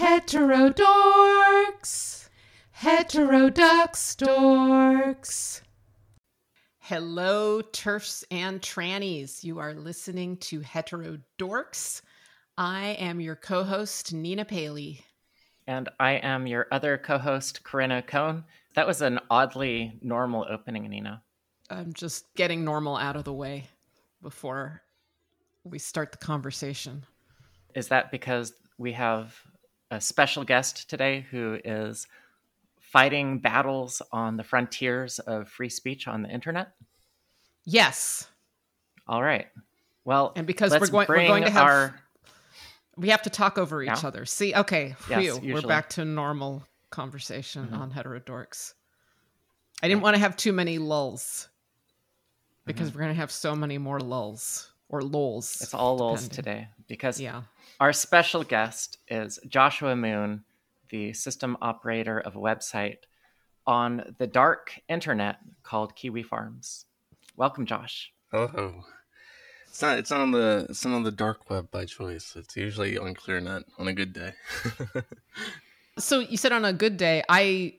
Heterodorks. Heteroducks dorks. Hello, turfs and trannies. You are listening to Heterodorks. I am your co host, Nina Paley. And I am your other co host, Corinna Cohn. That was an oddly normal opening, Nina. I'm just getting normal out of the way before we start the conversation. Is that because we have a special guest today who is fighting battles on the frontiers of free speech on the internet? Yes. All right. Well, and because we're going, we're going to have our... we have to talk over each other. See, okay, yes, we're back to normal conversation mm-hmm. on heterodorks. I didn't want to have too many lulls because mm-hmm. we're going to have so many more lulls or lulls. It's all lulls depending. today because yeah. Our special guest is Joshua Moon, the system operator of a website on the dark internet called Kiwi Farms. Welcome, Josh. Hello. It's not. It's not on the. It's not on the dark web by choice. It's usually on ClearNet on a good day. so you said on a good day, I,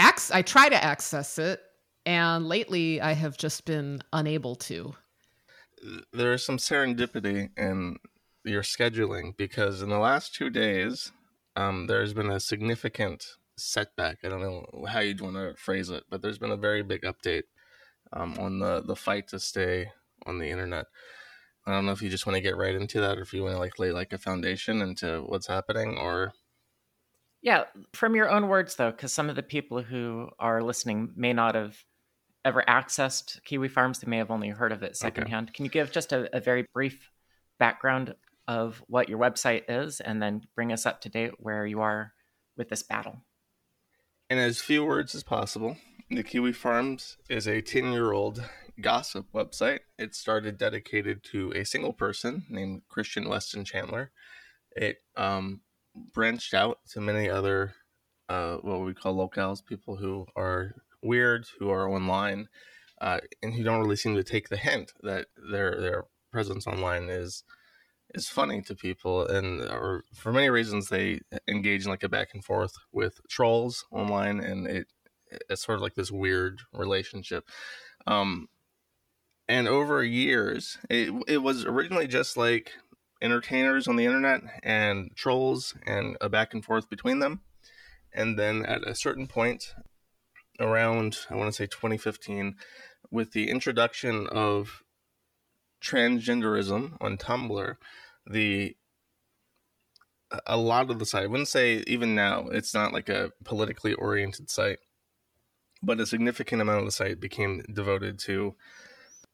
ac- I try to access it, and lately I have just been unable to. There is some serendipity in your scheduling because in the last two days, um, there's been a significant setback. I don't know how you'd want to phrase it, but there's been a very big update um, on the the fight to stay on the internet. I don't know if you just want to get right into that, or if you want to like lay like a foundation into what's happening, or yeah, from your own words though, because some of the people who are listening may not have ever accessed Kiwi Farms; they may have only heard of it secondhand. Okay. Can you give just a, a very brief background of what your website is, and then bring us up to date where you are with this battle? In as few words as possible, the Kiwi Farms is a 10 year old gossip website. It started dedicated to a single person named Christian Weston Chandler. It um, branched out to many other, uh, what we call lolcows, people who are weird, who are online, uh, and who don't really seem to take the hint that their their presence online is is funny to people and or for many reasons they engage in like a back and forth with trolls online and it it's sort of like this weird relationship. Um and over years it, it was originally just like entertainers on the internet and trolls and a back and forth between them. And then at a certain point around i want to say 2015 with the introduction of transgenderism on tumblr the a lot of the site i wouldn't say even now it's not like a politically oriented site but a significant amount of the site became devoted to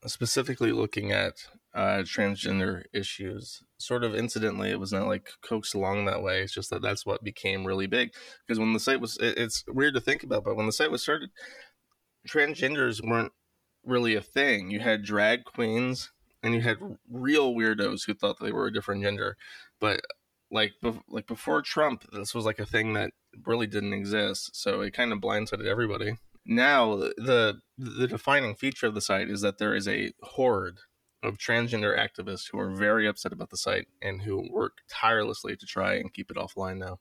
specifically looking at uh, transgender issues. Sort of incidentally, it was not like coaxed along that way. It's just that that's what became really big. Because when the site was, it, it's weird to think about, but when the site was started, transgenders weren't really a thing. You had drag queens and you had real weirdos who thought they were a different gender. But like, like before Trump, this was like a thing that really didn't exist. So it kind of blindsided everybody now the the defining feature of the site is that there is a horde of transgender activists who are very upset about the site and who work tirelessly to try and keep it offline now.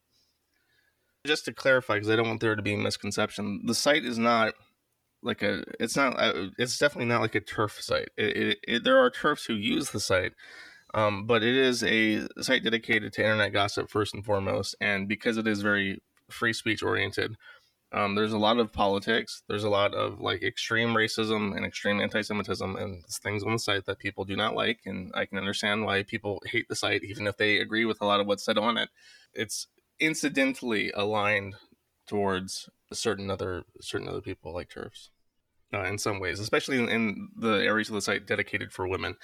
Just to clarify, because I don't want there to be a misconception, the site is not like a. It's not. Uh, it's definitely not like a turf site. It, it, it, there are turfs who use the site, um, but it is a site dedicated to internet gossip first and foremost, and because it is very free speech oriented, um, there's a lot of politics. There's a lot of like extreme racism and extreme anti-Semitism and things on the site that people do not like, and I can understand why people hate the site, even if they agree with a lot of what's said on it. It's incidentally aligned towards certain other certain other people like turfs. Uh, in some ways, especially in, in, the areas of the site dedicated for women.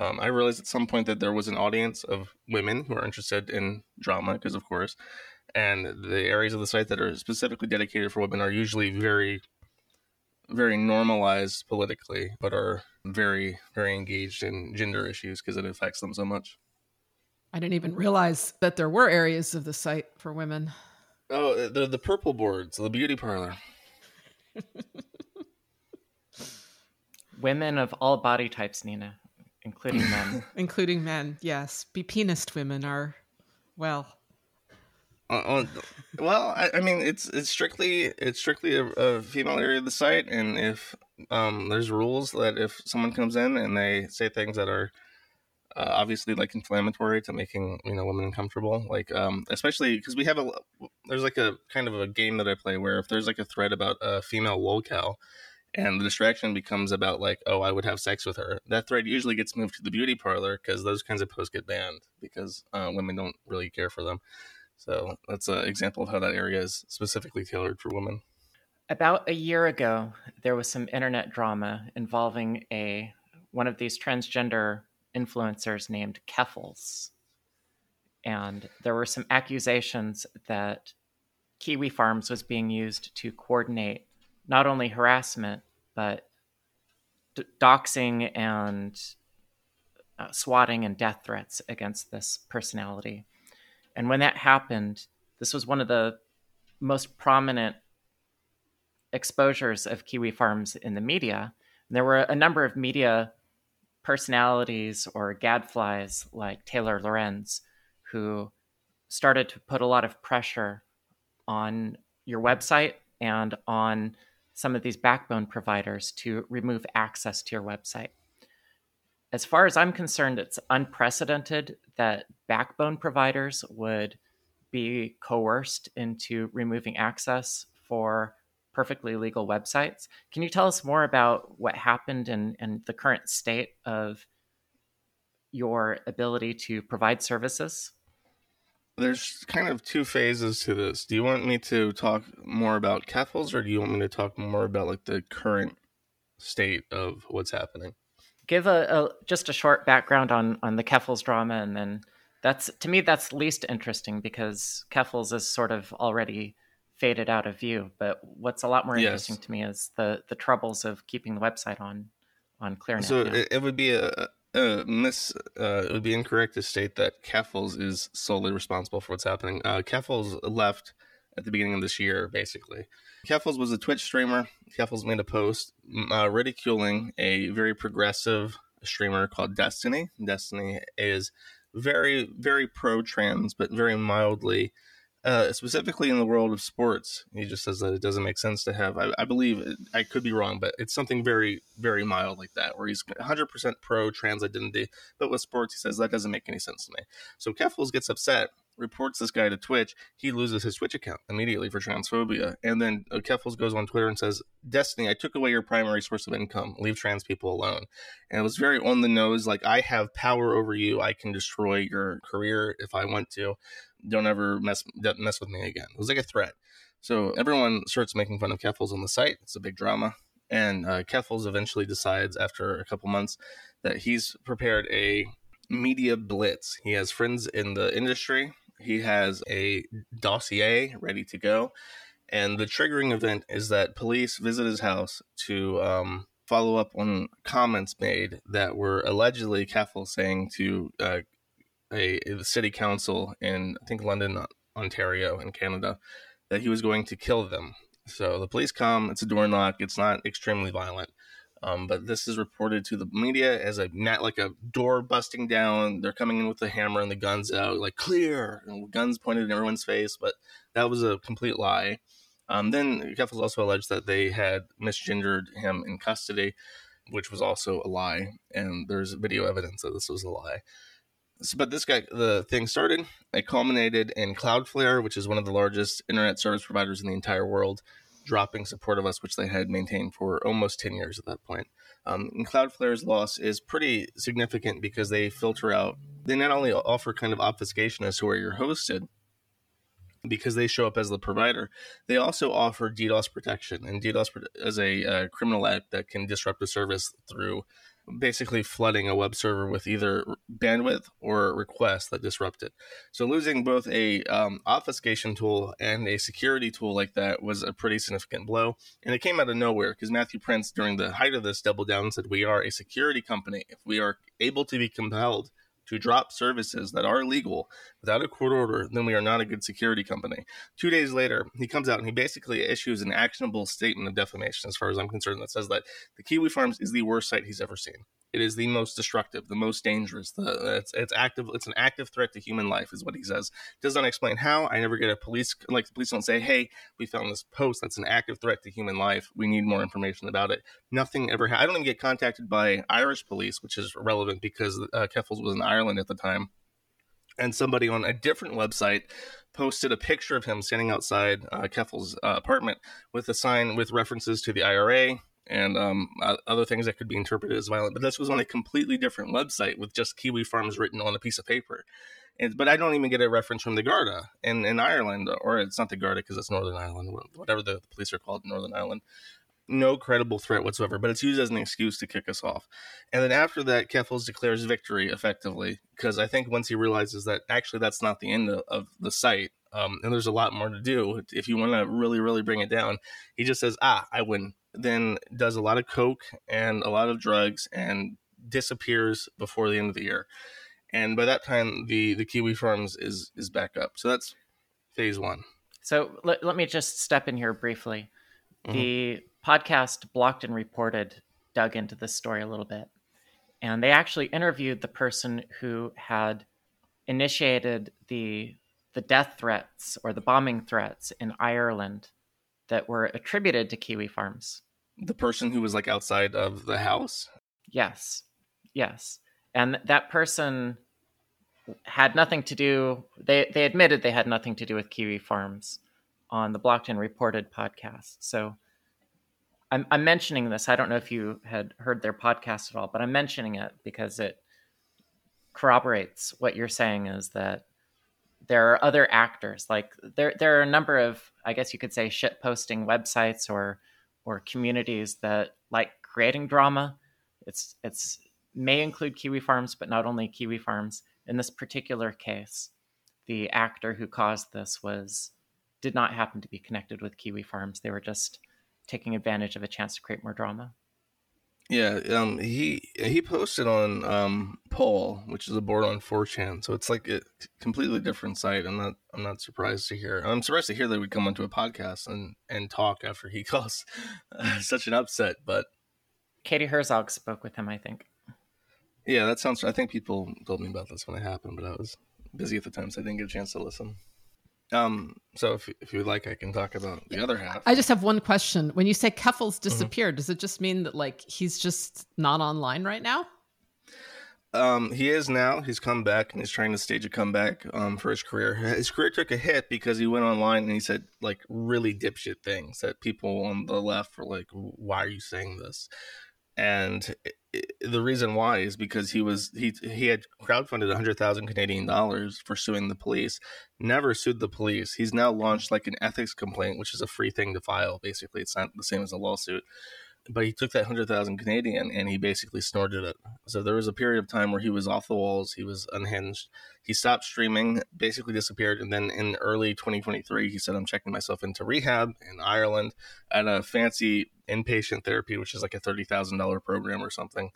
Um, I realized at some point that there was an audience of women who are interested in drama, because of course, and the areas of the site that are specifically dedicated for women are usually very very normalized politically but are very very engaged in gender issues because it affects them so much i didn't even realize that there were areas of the site for women oh the the purple boards the beauty parlor. Women of all body types nina including men. Including men yes. Be penised women are well. Uh, well, I, I, mean, it's it's strictly it's strictly a, a, female area of the site, and if um, there's rules that if someone comes in and they say things that are uh, obviously like inflammatory to making you know women uncomfortable, like um, especially because we have a there's like a kind of a game that I play where if there's like a thread about a female lolcow, and the distraction becomes about like oh i would have sex with her that thread usually gets moved to the beauty parlor because those kinds of posts get banned because uh, women don't really care for them. So that's an example of how that area is specifically tailored for women. About a year ago there was some internet drama involving a one of these transgender influencers named Keffals. and there were some accusations that kiwi farms was being used to coordinate not only harassment but d- doxing and uh, swatting and death threats against this personality. And when that happened, this was one of the most prominent exposures of Kiwi farms in the media. And there were a number of media personalities or gadflies like Taylor Lorenz who started to put a lot of pressure on your website and on some of these backbone providers to remove access to your website. As far as I'm concerned, it's unprecedented that backbone providers would be coerced into removing access for perfectly legal websites. Can you tell us more about what happened and, and the current state of your ability to provide services? there's kind of two phases to this. Do you want me to talk more about Keffals, or do you want me to talk more about like the current state of what's happening? Give a, a just a short background on on the Keffals drama, and then that's to me that's least interesting because Keffals is sort of already faded out of view. But what's a lot more interesting to me is the the troubles of keeping the website on on ClearNet. So it, it, would be a, uh, miss, uh, it would be incorrect to state that Keffals is solely responsible for what's happening. Uh, left at the beginning of this year, basically. Keffals was a Twitch streamer. Keffals made a post uh, ridiculing a very progressive streamer called Destiny. Destiny is very, very pro trans, but very mildly uh, specifically in the world of sports, he just says that it doesn't make sense to have. I, I, believe I could be wrong, but it's something very, very mild like that, where he's 100% pro trans identity. But with sports, he says that doesn't make any sense to me. So Keffals gets upset reports this guy to Twitch, he loses his Twitch account immediately for transphobia. And then uh, Keffals goes on Twitter and says, Destiny, I took away your primary source of income. Leave trans people alone. And it was very on the nose like, I have power over you. I can destroy your career if I want to. Don't ever mess, mess with me again. It was like a threat. So everyone starts making fun of Keffals on the site. It's a big drama. And uh, Keffals eventually decides after a couple months that he's prepared a media blitz. He has friends in the industry he has a dossier ready to go. And the triggering event is that police visit his house to um, follow up on comments made that were allegedly Keffal saying to uh, a, a city council in, I think, London, Ontario, in Canada, that he was going to kill them. So the police come, it's a door knock, it's not extremely violent. Um, but this is reported to the media as a like a door busting down. They're coming in with the hammer and the guns out, like clear, and guns pointed in everyone's face. But that was a complete lie. Um, then Keffals also alleged that they had misgendered him in custody, which was also a lie. And there's video evidence that this was a lie. But this guy, the thing started. It culminated in Cloudflare, which is one of the largest internet service providers in the entire world dropping support of us, which they had maintained for almost 10 years at that point. Um, and Cloudflare's loss is pretty significant because they filter out, they not only offer kind of obfuscation as to where you're hosted, because they show up as the provider, they also offer DDoS protection. And DDoS is a uh, criminal act that can disrupt the service through basically flooding a web server with either bandwidth or requests that disrupt it. So losing both a um, obfuscation tool and a security tool like that was a pretty significant blow. And it came out of nowhere because Matthew Prince, during the height of this, doubled down said, "We are a security company. If we are able to be compelled." To drop services that are legal without a court order, then we are not a good security company. Two days later, he comes out and he basically issues an actionable statement of defamation, as far as I'm concerned, that says that the Kiwi Farms is the worst site he's ever seen. It is the most destructive, the most dangerous. The it's it's active. It's an active threat to human life, is what he says. Does not explain how. I never get a police like the police don't say, "Hey, we found this post that's an active threat to human life. We need more information about it." Nothing ever. Ha- I don't even get contacted by Irish police, which is relevant because uh, Keffals was in Ireland at the time, and somebody on a different website posted a picture of him standing outside uh, Keffals' uh, apartment with a sign with references to the IRA and um, other things that could be interpreted as violent. But this was on a completely different website with just Kiwi Farms written on a piece of paper. And, but I don't even get a reference from the Garda in, in Ireland, or it's not the Garda because it's Northern Ireland, whatever the police are called, in Northern Ireland. No credible threat whatsoever, but it's used as an excuse to kick us off. And then after that, Keffals declares victory effectively because I think once he realizes that actually that's not the end of, of the site, um, and there's a lot more to do. If you want to really, really bring it down, he just says, "Ah, I win." Then does a lot of coke and a lot of drugs and disappears before the end of the year. And by that time, the the Kiwi Farms is is back up. So that's phase one. So let, let me just step in here briefly. Mm-hmm. The podcast Blocked and Reported dug into this story a little bit. And they actually interviewed the person who had initiated the the death threats or the bombing threats in Ireland that were attributed to Kiwi Farms. The person who was like outside of the house? Yes. Yes. And that person had nothing to do they they admitted they had nothing to do with Kiwi Farms on the Blocked and Reported podcast. So I'm, I'm mentioning this. I don't know if you had heard their podcast at all, but I'm mentioning it because it corroborates what you're saying is that there are other actors like there there are a number of i guess you could say shit posting websites or or communities that like creating drama. It's it's may include kiwi farms but not only kiwi farms. In this particular case the actor who caused this was did not happen to be connected with kiwi farms. They were just taking advantage of a chance to create more drama yeah, um, he he posted on um Poll, which is a board on 4chan, so it's like a completely different site. I'm not I'm not surprised to hear. I'm surprised to hear that would come onto a podcast and and talk after he caused uh, such an upset. But Katie Herzog spoke with him, I think. Yeah, that sounds. I think people told me about this when it happened, but I was busy at the time, so I didn't get a chance to listen. Um, so if if you would like, I can talk about the other half. I just have one question. When you say Keffals mm-hmm. disappeared, mm-hmm. does it just mean that like he's just not online right now? Um, he is now. He's come back and he's trying to stage a comeback um, for his career. His career took a hit because he went online and he said like really dipshit things that people on the left were like, "Why are you saying this?" And the reason why is because he was he he had crowdfunded 100,000 Canadian dollars for suing the police never sued the police. He's now launched like an ethics complaint which is a free thing to file. Basically it's not the same as a lawsuit but he took that 100,000 Canadian and he basically snorted it. So there was a period of time where he was off the walls, he was unhinged. He stopped streaming, basically disappeared, and then in early 2023 he said I'm checking myself into rehab in Ireland at a fancy inpatient therapy which is like a $30,000 program or something.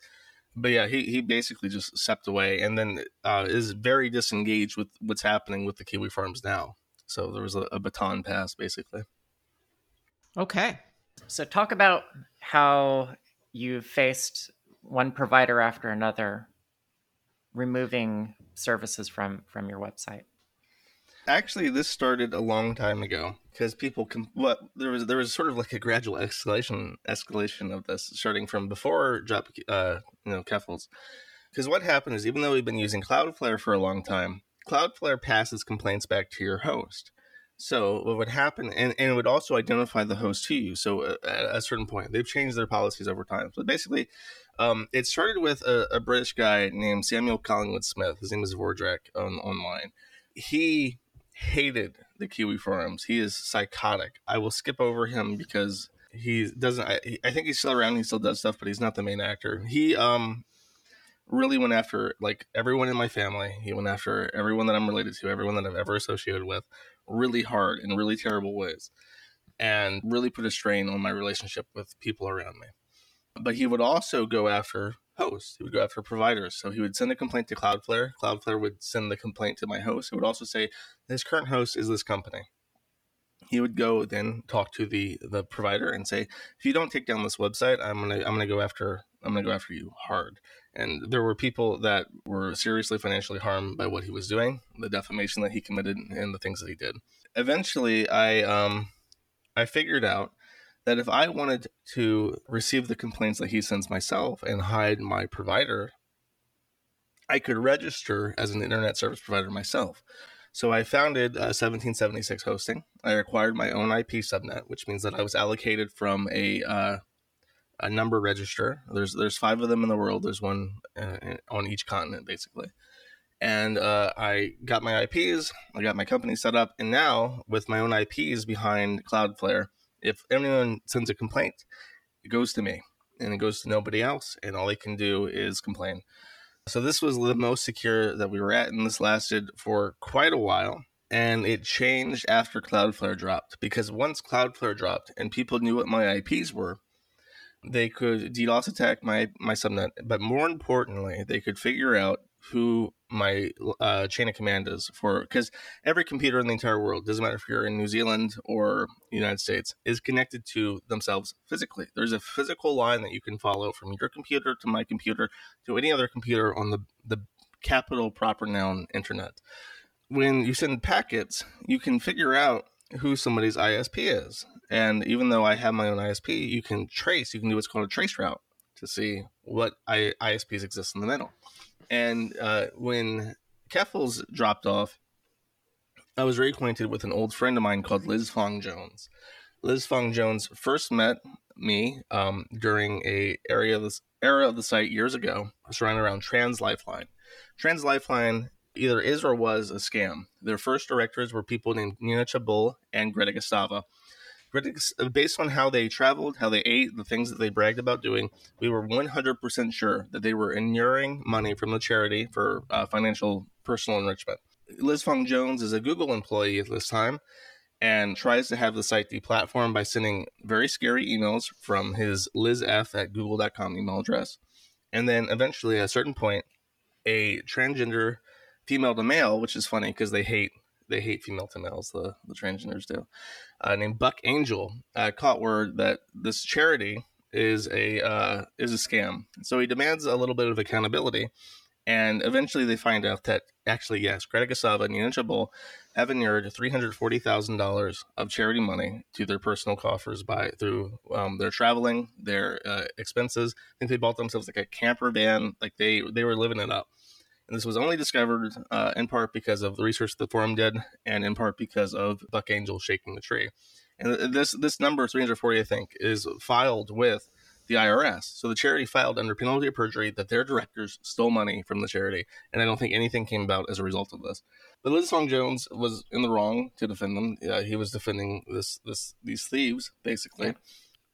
But yeah, he, he basically just stepped away and then uh, is very disengaged with what's happening with the Kiwi farms now. So there was a, a baton pass basically. Okay. So talk about how you've faced one provider after another removing services from from your website. Actually this started a long time ago because people can what there was there was sort of like a gradual escalation escalation of this starting from before drop uh you know Keffals because what happened is even though we've been using cloudflare for a long time cloudflare passes complaints back to your host so what would happen, and, and it would also identify the host to you. So at a certain point, they've changed their policies over time. So basically, um, it started with a, a, British guy named Samuel Collingwood Smith. His name is Vordrak on, online. He hated the Kiwi forums. He is psychotic. I will skip over him because he doesn't. I, I think he's still around. He still does stuff, but he's not the main actor. He um really went after like everyone in my family. He went after everyone that I'm related to, everyone that I've ever associated with really hard in really terrible ways and really put a strain on my relationship with people around me. But he would also go after hosts. He would go after providers. So he would send a complaint to Cloudflare. Cloudflare would send the complaint to my host. He would also say, "This current host is this company." He would go then talk to the the provider and say, "If you don't take down this website, I'm gonna I'm gonna go after I'm going to go after you hard. And there were people that were seriously financially harmed by what he was doing, the defamation that he committed, and the things that he did. Eventually, I um, I figured out that if I wanted to receive the complaints that he sends myself and hide my provider, I could register as an internet service provider myself. So I founded uh, 1776 Hosting. I acquired my own IP subnet, which means that I was allocated from a uh, a number register. There's there's five of them in the world. There's one uh, on each continent, basically. And uh, I got my IPs. I got my company set up, and now with my own IPs behind Cloudflare, if anyone sends a complaint, it goes to me, and it goes to nobody else, and all they can do is complain. So this was the most secure that we were at, and this lasted for quite a while. And it changed after Cloudflare dropped because once Cloudflare dropped and people knew what my IPs were, they could DDoS attack my my subnet. But more importantly, they could figure out who my uh, chain of command is for because every computer in the entire world doesn't matter if you're in new zealand or the united states is connected to themselves physically there's a physical line that you can follow from your computer to my computer to any other computer on the the capital proper noun internet when you send packets you can figure out who somebody's isp is and even though i have my own isp you can trace you can do what's called a trace route to see what I, isps exist in the middle and uh, when Keffals dropped off, I was reacquainted with an old friend of mine called Liz Fong Jones. Liz Fong Jones first met me um, during a area of this era of the site years ago, surrounded around Trans Lifeline. Trans Lifeline either is or was a scam. Their first directors were people named Nina Chaubal and Greta Gustava, based on how they traveled, how they ate, the things that they bragged about doing, we were 100% sure that they were inuring money from the charity for uh, financial personal enrichment. Liz Fong Jones is a Google employee at this time and tries to have the site deplatformed by sending very scary emails from his lizf at google.com email address. And then eventually, at a certain point, a transgender female to male, which is funny because they hate they hate female to males, the, the transgenders do, uh, named Buck Angel, uh, caught word that this charity is a uh, is a scam. So he demands a little bit of accountability, and eventually they find out that actually yes, Greta Gustava and Nina Chaubal have inured three hundred forty thousand dollars of charity money to their personal coffers by through um, their traveling, their uh, expenses. I think they bought themselves like a camper van, like they they were living it up. And this was only discovered uh, in part because of the research the forum did, and in part because of Buck Angel shaking the tree. And this this number 340, I think, is filed with the IRS. So the charity filed under penalty of perjury that their directors stole money from the charity, and I don't think anything came about as a result of this. But Liz Fong Jones was in the wrong to defend them. Uh, he was defending this this these thieves basically.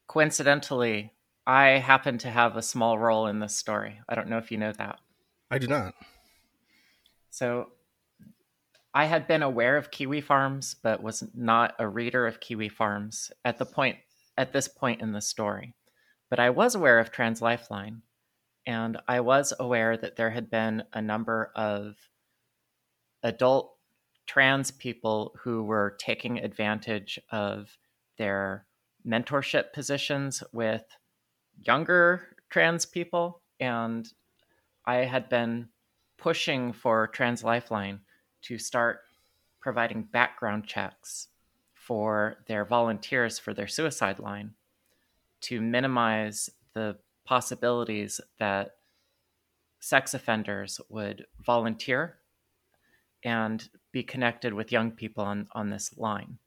Coincidentally, I happen to have a small role in this story. I don't know if you know that. I do not. So I had been aware of Kiwi Farms, but was not a reader of Kiwi Farms at the point at this point in the story. But I was aware of Trans Lifeline, and I was aware that there had been a number of adult trans people who were taking advantage of their mentorship positions with younger trans people. And I had been pushing for Trans Lifeline to start providing background checks for their volunteers for their suicide line to minimize the possibilities that sex offenders would volunteer and be connected with young people on, on this line.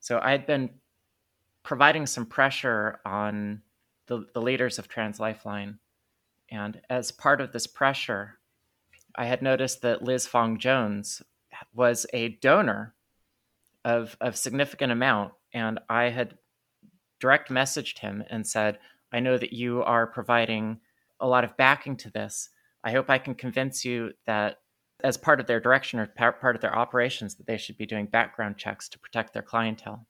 So I had been providing some pressure on the, the leaders of Trans Lifeline. And as part of this pressure, I had noticed that Liz Fong Jones was a donor of of significant amount, and I had direct messaged him and said, "I know that you are providing a lot of backing to this. I hope I can convince you that." As part of their direction or part of their operations, that they should be doing background checks to protect their clientele.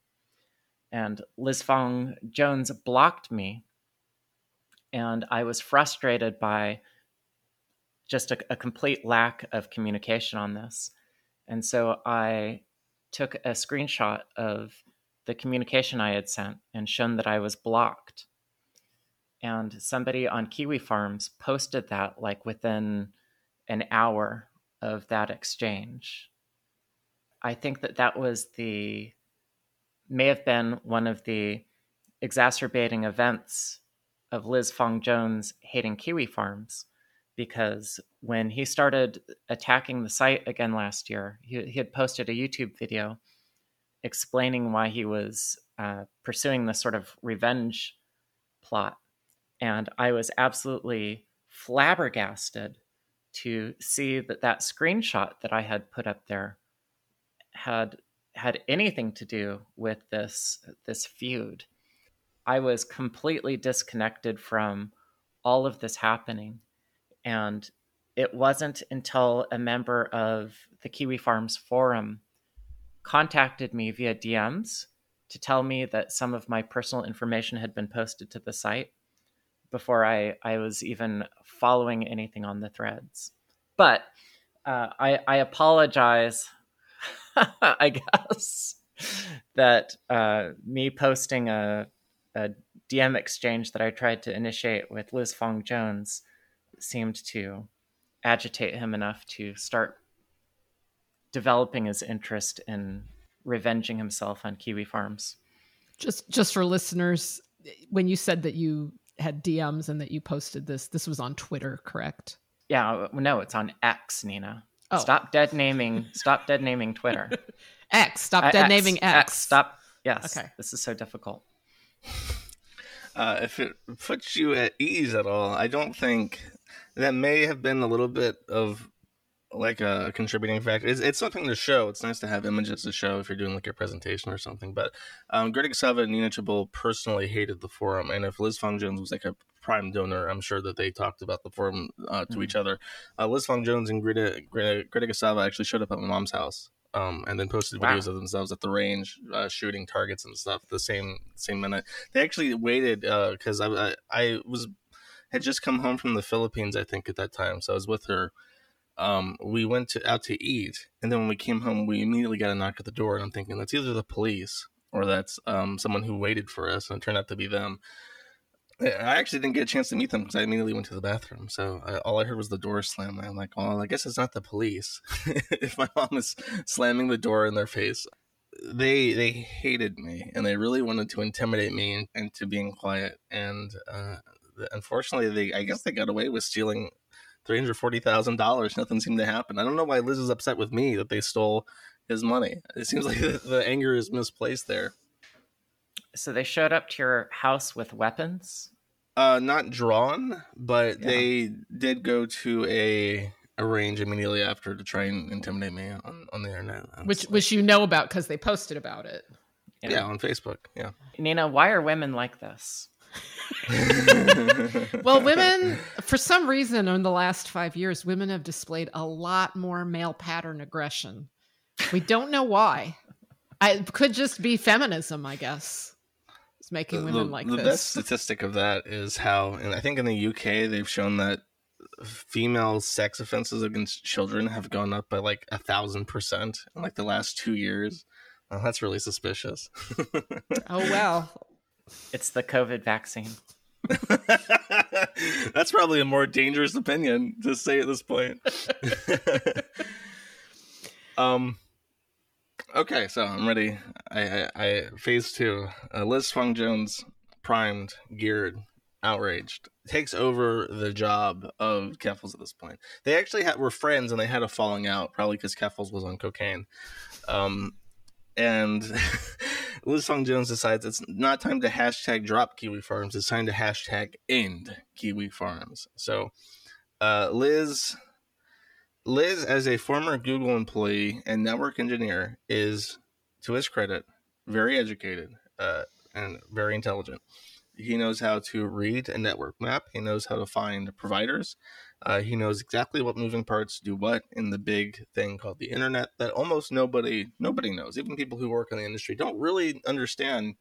And Liz Fong Jones blocked me, and I was frustrated by just a, a complete lack of communication on this. And so I took a screenshot of the communication I had sent and shown that I was blocked. and somebody on Kiwi Farms posted that like within an hour of that exchange. I think that that was the may have been one of the exacerbating events of Liz Fong Jones hating Kiwi Farms because when he started attacking the site again last year, he, he had posted a YouTube video explaining why he was uh, pursuing this sort of revenge plot. And I was absolutely flabbergasted to see that that screenshot that I had put up there had had anything to do with this this feud. I was completely disconnected from all of this happening and it wasn't until a member of the Kiwi Farms forum contacted me via DMs to tell me that some of my personal information had been posted to the site before I, I was even following anything on the threads. But uh, I, I apologize, I guess, that uh, me posting a, a DM exchange that I tried to initiate with Liz Fong Jones seemed to agitate him enough to start developing his interest in revenging himself on Kiwi Farms. Just just for listeners, when you said that you had DMs and that you posted this, this was on Twitter, correct? Yeah, no, it's on X, Nina. Oh. Stop dead naming. stop dead naming Twitter. X. Stop uh, dead X, naming X. X. Stop. Yes. Okay. This is so difficult. Uh, if it puts you at ease at all, I don't think that may have been a little bit of like a contributing factor. It's, it's something to show. It's nice to have images to show if you're doing like your presentation or something. But um, Greta Casava and Nina Chabot personally hated the forum, and if Liz Fong Jones was like a prime donor, I'm sure that they talked about the forum uh, to mm-hmm. each other. Uh, Liz Fong Jones and Greta Greta, Greta Casava actually showed up at my mom's house. Um, and then posted videos wow. of themselves at the range uh, shooting targets and stuff the same same minute. They actually waited because uh, I, I I was had just come home from the Philippines, I think, at that time. So I was with her. Um, we went to, out to eat, and then when we came home, we immediately got a knock at the door, and I'm thinking that's either the police or that's um, someone who waited for us, and it turned out to be them. I actually didn't get a chance to meet them because I immediately went to the bathroom. So I, all I heard was the door slam. I'm like, "Oh, I guess it's not the police." if my mom is slamming the door in their face, they they hated me and they really wanted to intimidate me into being quiet. And uh, unfortunately, they I guess they got away with stealing three hundred forty thousand dollars. Nothing seemed to happen. I don't know why Liz is upset with me that they stole his money. It seems like the, the anger is misplaced there. So they showed up to your house with weapons. Uh, not drawn, but yeah. they did go to a a range immediately after to try and intimidate me on, on the internet. Which which you know about because they posted about it. Yeah. yeah, on Facebook. Yeah. Nina, why are women like this? well, women, for some reason, in the last five years, women have displayed a lot more male pattern aggression. We don't know why. I, it could just be feminism, I guess. It's making women the, like the this. The best statistic of that is how, and I think in the UK, they've shown that female sex offenses against children have gone up by like a thousand percent in like the last two years. Well, that's really suspicious. oh wow! It's the COVID vaccine. That's probably a more dangerous opinion to say at this point. um. Okay, so I'm ready. I, I, I phase two. Uh, Liz Fong Jones, primed, geared, outraged, takes over the job of Keffals at this point. They actually had, were friends and they had a falling out, probably because Keffals was on cocaine. Um, and Liz Fong Jones decides it's not time to hashtag drop Kiwi Farms. It's time to hashtag end Kiwi Farms. So, uh, Liz, Liz, as a former Google employee and network engineer, is, to his credit, very educated uh, and very intelligent. He knows how to read a network map. He knows how to find providers. Uh, he knows exactly what moving parts do what in the big thing called the internet that almost nobody nobody knows. Even people who work in the industry don't really understand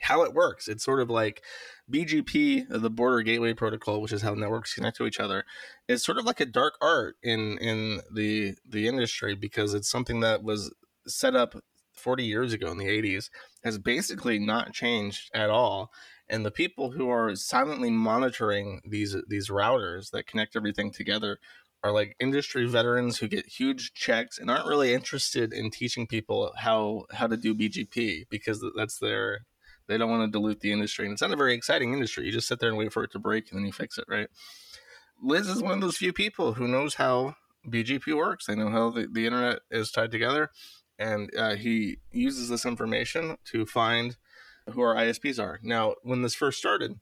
how it works. It's sort of like BGP, the Border Gateway Protocol, which is how networks connect to each other. It's sort of like a dark art in in the the industry because it's something that was set up 40 years ago in the 80s has basically not changed at all And the people who are silently monitoring these these routers that connect everything together are like industry veterans who get huge checks and aren't really interested in teaching people how how to do BGP because that's their they don't want to dilute the industry and it's not a very exciting industry. You just sit there and wait for it to break and then you fix it, right? Liz is one of those few people who knows how BGP works. They know how the, the internet is tied together and uh, he uses this information to find who our ISPs are. Now, when this first started,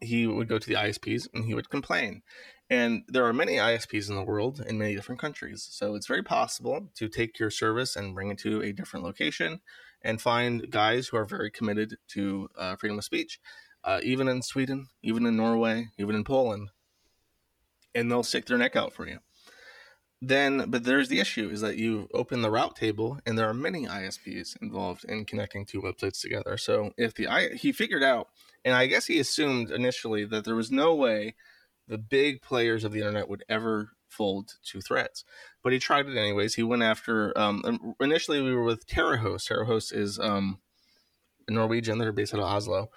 he would go to the ISPs and he would complain. And there are many ISPs in the world in many different countries. So it's very possible to take your service and bring it to a different location and find guys who are very committed to uh, freedom of speech, uh, even in Sweden, even in Norway, even in Poland. And they'll stick their neck out for you. Then, but there's the issue is that you open the route table and there are many ISPs involved in connecting two websites together. So if the I, he figured out, and I guess he assumed initially that there was no way the big players of the internet would ever fold to threats. But he tried it anyways. He went after. Um, initially, we were with Terrahost. Terrahost is um, Norwegian. They're based out of Oslo,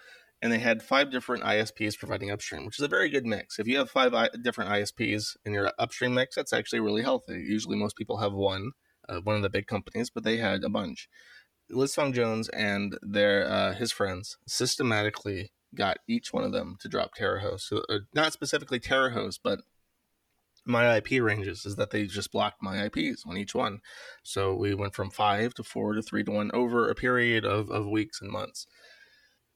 and they had five different ISPs providing upstream, which is a very good mix. If you have five I- different ISPs in your upstream mix, that's actually really healthy. Usually, most people have one, uh, one of the big companies, but they had a bunch. Liz Fong Jones and their uh, his friends systematically got each one of them to drop Terrahost. So, uh, not specifically Terrahost, but my IP ranges is that they just blocked my IPs on each one. So we went from five to four to three to one over a period of, of weeks and months.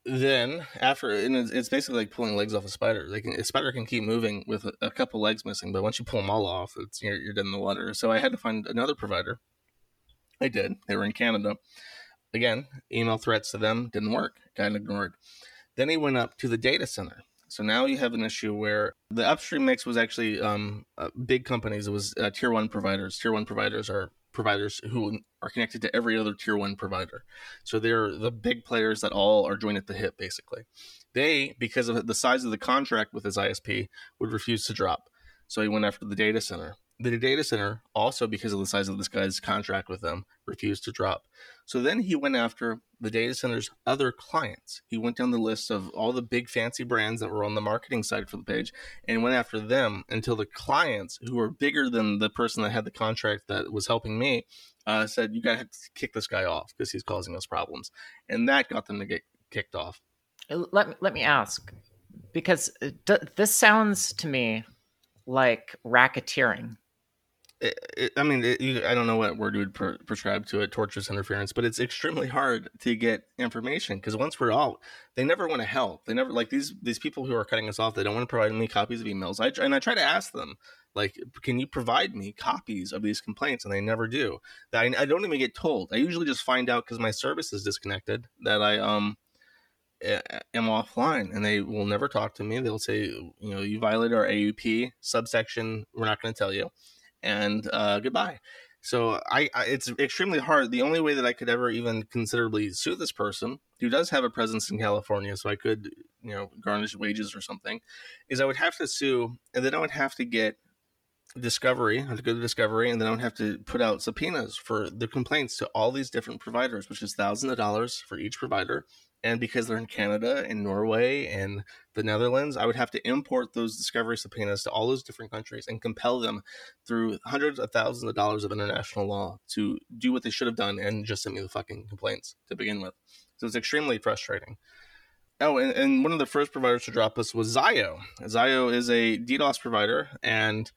Then after, and it's basically like pulling legs off a spider. Can, a spider can keep moving with a, a couple legs missing, but once you pull them all off, it's you're, you're dead in the water. So I had to find another provider. I did. They were in Canada. Again, email threats to them didn't work. Got ignored. Then he went up to the data center. So now you have an issue where the upstream mix was actually um, uh, big companies. It was uh, tier one providers. Tier one providers are providers who are connected to every other tier one provider. So they're the big players that all are joined at the hip, basically. They, because of the size of the contract with his ISP, would refuse to drop. So he went after the data center. The data center, also because of the size of this guy's contract with them, refused to drop. So then he went after the data center's other clients. He went down the list of all the big fancy brands that were on the marketing side for the page and went after them until the clients, who were bigger than the person that had the contract that was helping me, uh, said, You got to kick this guy off because he's causing us problems. And that got them to get kicked off. Let me, let me ask because uh, this sounds to me like racketeering it, it, I mean, it, you, I don't know what word you would pre- prescribe to it, torturous interference, but it's extremely hard to get information because once we're out, they never want to help. They never like these these people who are cutting us off. They don't want to provide me copies of emails. I and I try to ask them, like, can you provide me copies of these complaints? And they never do. I, I don't even get told. I usually just find out because my service is disconnected that I um am offline and they will never talk to me. They'll say, you know, you violated our AUP subsection. We're not going to tell you and uh, goodbye. So I, I, it's extremely hard. The only way that I could ever even considerably sue this person, who does have a presence in California, so I could, you know, garnish wages or something, is I would have to sue, and then I would have to get discovery. I have to go to discovery, and then I would have to put out subpoenas for the complaints to all these different providers, which is thousands of dollars for each provider and because they're in Canada and Norway and the Netherlands, I would have to import those discovery subpoenas to all those different countries and compel them through hundreds of thousands of dollars of international law to do what they should have done and just send me the fucking complaints to begin with. So it's extremely frustrating. Oh, and, and one of the first providers to drop us was Zayo. Zayo is a DDoS provider, and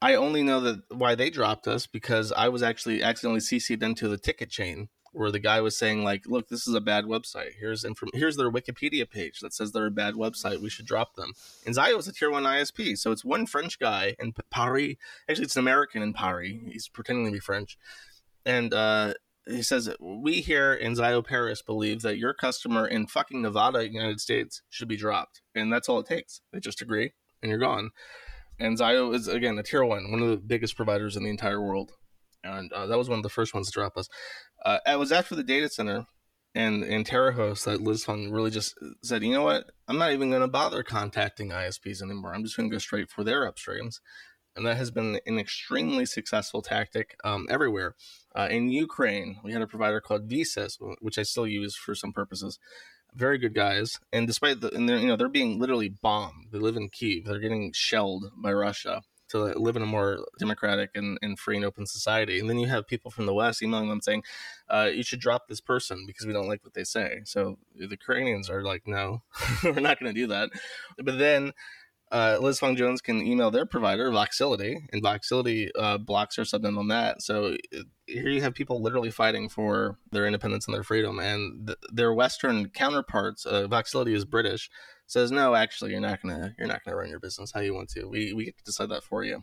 I only know that why they dropped us because I was actually accidentally CC'd into the ticket chain where the guy was saying like, "Look, this is a bad website. Here's inform- here's their Wikipedia page that says they're a bad website. We should drop them." And Zayo is a tier one ISP, so it's one French guy in Paris. Actually, it's an American in Paris. He's pretending to be French, and uh, he says, "We here in Zayo Paris believe that your customer in fucking Nevada, United States, should be dropped, and that's all it takes. They just agree, and you're gone." And Zayo is again a tier one, one of the biggest providers in the entire world and uh, that was one of the first ones to drop us. Uh, it was after the data center and and Terrahost that Liz Fong really just said, you know what, I'm not even going to bother contacting ISPs anymore. I'm just going to go straight for their upstreams, and that has been an extremely successful tactic um, everywhere. Uh, in Ukraine, we had a provider called VSys, which I still use for some purposes. very good guys, and despite the and they're you know they're being literally bombed. They live in Kiev. They're getting shelled by Russia to live in a more democratic and, and free and open society. And then you have people from the West emailing them saying, uh, "You should drop this person because we don't like what they say." So the Ukrainians are like, "No, we're not going to do that." But then uh, Liz Fong Jones can email their provider, Voxility, and Voxility uh, blocks her sub on that. So uh, here you have people literally fighting for their independence and their freedom, and th- their Western counterparts. Uh, Voxility is British, says no, actually, you're not gonna you're not gonna run your business how you want to. We we get to decide that for you.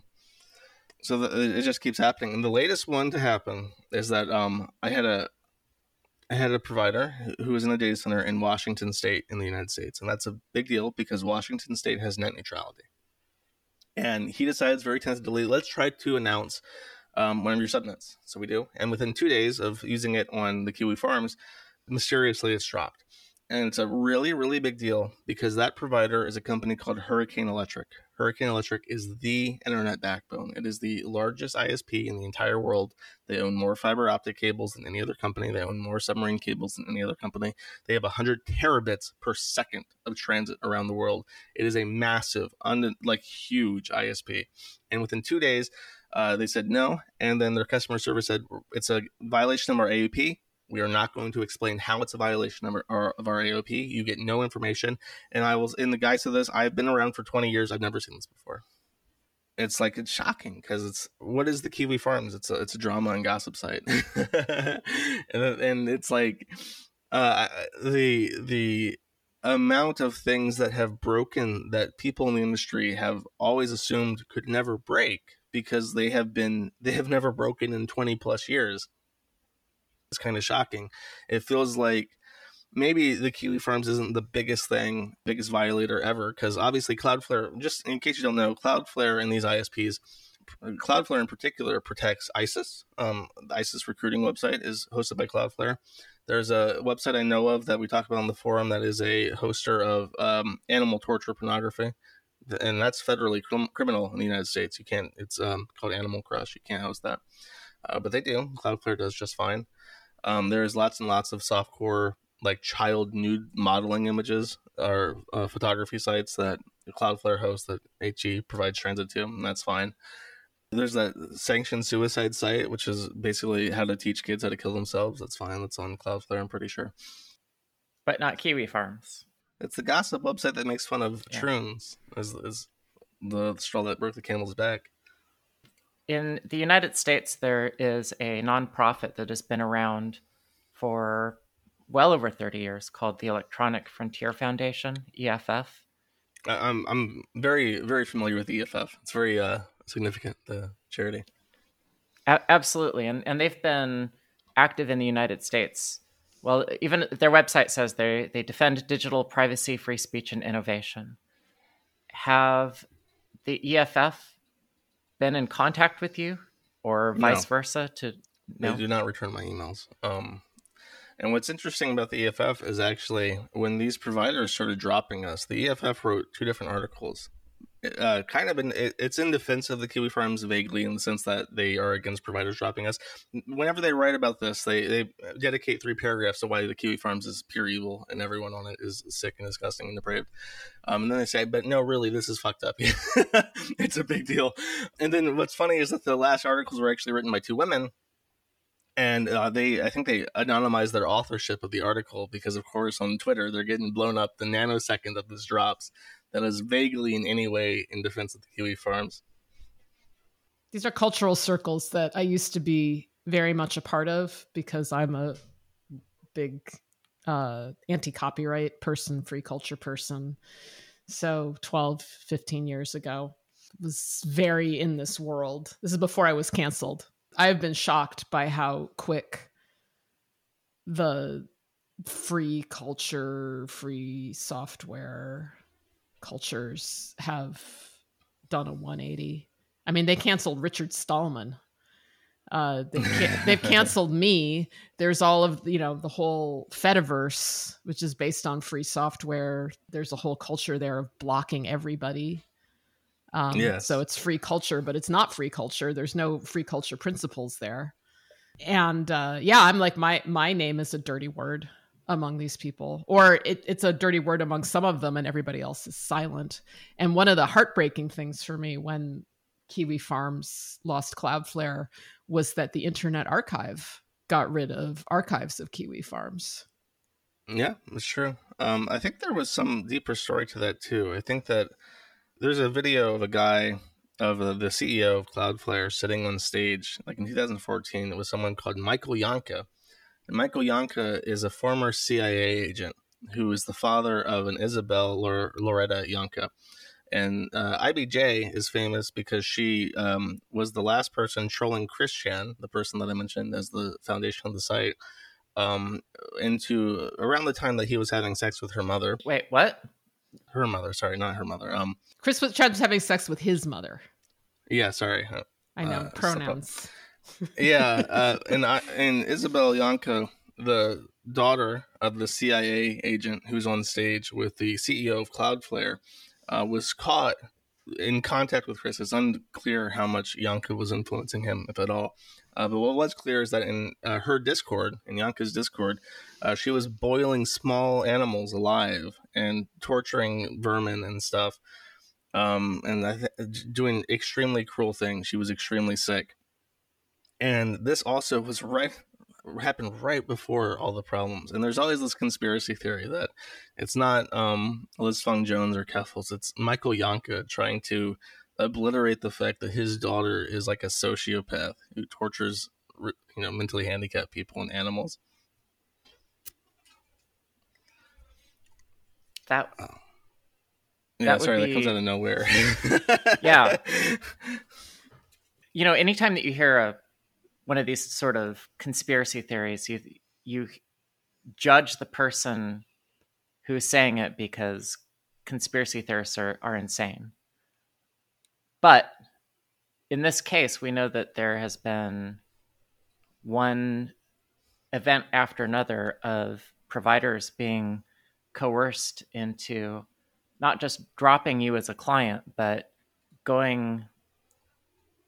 So the, it just keeps happening. And the latest one to happen is that um, I had a I had a provider who was in a data center in Washington State in the United States, and that's a big deal because Washington State has net neutrality. And he decides very tentatively, let's try to announce um, one of your subnets. So we do, and within two days of using it on the Kiwi farms, mysteriously it's dropped and it's a really really big deal because that provider is a company called hurricane electric. Hurricane electric is the internet backbone. It is the largest isp in the entire world. They own more fiber optic cables than any other company. They own more submarine cables than any other company. They have 100 terabits per second of transit around the world. It is a massive un- like huge isp and within two days uh, they said no and then their customer service said it's a violation of our aup we are not going to explain how it's a violation of our, of our AUP. You get no information. And I was in the guise of this. I've been around for 20 years. I've never seen this before. It's like it's shocking because it's what is the Kiwi Farms? It's a it's a drama and gossip site, and and it's like uh, the the amount of things that have broken that people in the industry have always assumed could never break because they have been they have never broken in 20 plus years it's kind of shocking. It feels like maybe the Kiwi Farms isn't the biggest thing, biggest violator ever, because obviously Cloudflare, just in case you don't know, Cloudflare and these ISPs, Cloudflare in particular protects ISIS. Um, the ISIS recruiting website is hosted by Cloudflare. There's a website I know of that we talk about on the forum that is a hoster of um, animal torture pornography, and that's federally crim- criminal in the United States. You can't. It's um, called Animal Crush. You can't host that, uh, but they do. Cloudflare does just fine. Um, there's lots and lots of softcore like child nude modeling images or uh, photography sites that Cloudflare hosts that HE provides transit to, and that's fine. There's that sanctioned suicide site, which is basically how to teach kids how to kill themselves. That's fine. That's on Cloudflare, I'm pretty sure. But not Kiwi Farms. It's the gossip website that makes fun of yeah. troons, is, is the straw that broke the camel's back in the United States, there is a nonprofit that has been around for well over 30 years called the Electronic Frontier Foundation, EFF. I'm I'm very very familiar with EFF. It's very uh, significant the charity. A- absolutely, and and they've been active in the United States. Well, even their website says they they defend digital privacy, free speech, and innovation. Have the EFF been in contact with you or vice no. versa to no? They do not return my emails. Um, and what's interesting about the EFF is actually when these providers started dropping us, the EFF wrote two different articles uh, kind of in it's in defense of the Kiwi Farms vaguely in the sense that they are against providers dropping us. Whenever they write about this, they they dedicate three paragraphs to why the Kiwi Farms is pure evil and everyone on it is sick and disgusting and depraved. Um, and then they say, but no, really, this is fucked up. it's a big deal. And then what's funny is that the last articles were actually written by two women and uh, they i think they anonymized their authorship of the article because of course on twitter they're getting blown up the nanosecond that this drops that is vaguely in any way in defense of the Kiwi farms. These are cultural circles that I used to be very much a part of because I'm a big uh, anti copyright person, free culture person. So 12, 15 years ago, was very in this world. This is before I was canceled. I've been shocked by how quick the free culture, free software cultures have done a 180. I mean, they canceled Richard Stallman. Uh, they can- they've canceled me. There's all of you know the whole Fediverse, which is based on free software. There's a whole culture there of blocking everybody. Um, yes. So it's free culture, but it's not free culture. There's no free culture principles there. And uh, yeah, I'm like my my name is a dirty word. Among these people, or it, it's a dirty word among some of them, and everybody else is silent. And one of the heartbreaking things for me when Kiwi Farms lost Cloudflare was that the Internet Archive got rid of archives of Kiwi Farms. Yeah, that's true. Um, I think there was some deeper story to that too. I think that there's a video of a guy of the CEO of Cloudflare sitting on stage, like in 2014. It was someone called Michael Janke, and Michael Janke is a former CIA agent who is the father of an Isabel Loretta Janke. And uh, IBJ is famous because she um, was the last person trolling Chris Chan, the person that I mentioned as the foundation of the site, um, into around the time that he was having sex with her mother. Wait, what? Her mother, sorry, not her mother. Um, Chris Chan was having sex with his mother. Yeah, sorry. I know uh, pronouns. Yeah, uh, and I, and Isabel Janke, the daughter of the CIA agent who's on stage with the CEO of Cloudflare, uh, was caught in contact with Chris. It's unclear how much Janke was influencing him, if at all. Uh, but what was clear is that in uh, her Discord, in Janke's Discord, uh, she was boiling small animals alive and torturing vermin and stuff, um, and th- doing extremely cruel things. She was extremely sick, and this also was right happened right before all the problems. And there's always this conspiracy theory that it's not um, Liz Fong Jones or Keffals, it's Michael Janke trying to obliterate the fact that his daughter is like a sociopath who tortures you know mentally handicapped people and animals. That. Oh. Yeah, that sorry, be... that comes out of nowhere. yeah. You know, anytime that you hear a one of these sort of conspiracy theories you you judge the person who's saying it because conspiracy theorists are, are insane. But in this case we know that there has been one event after another of providers being coerced into not just dropping you as a client but going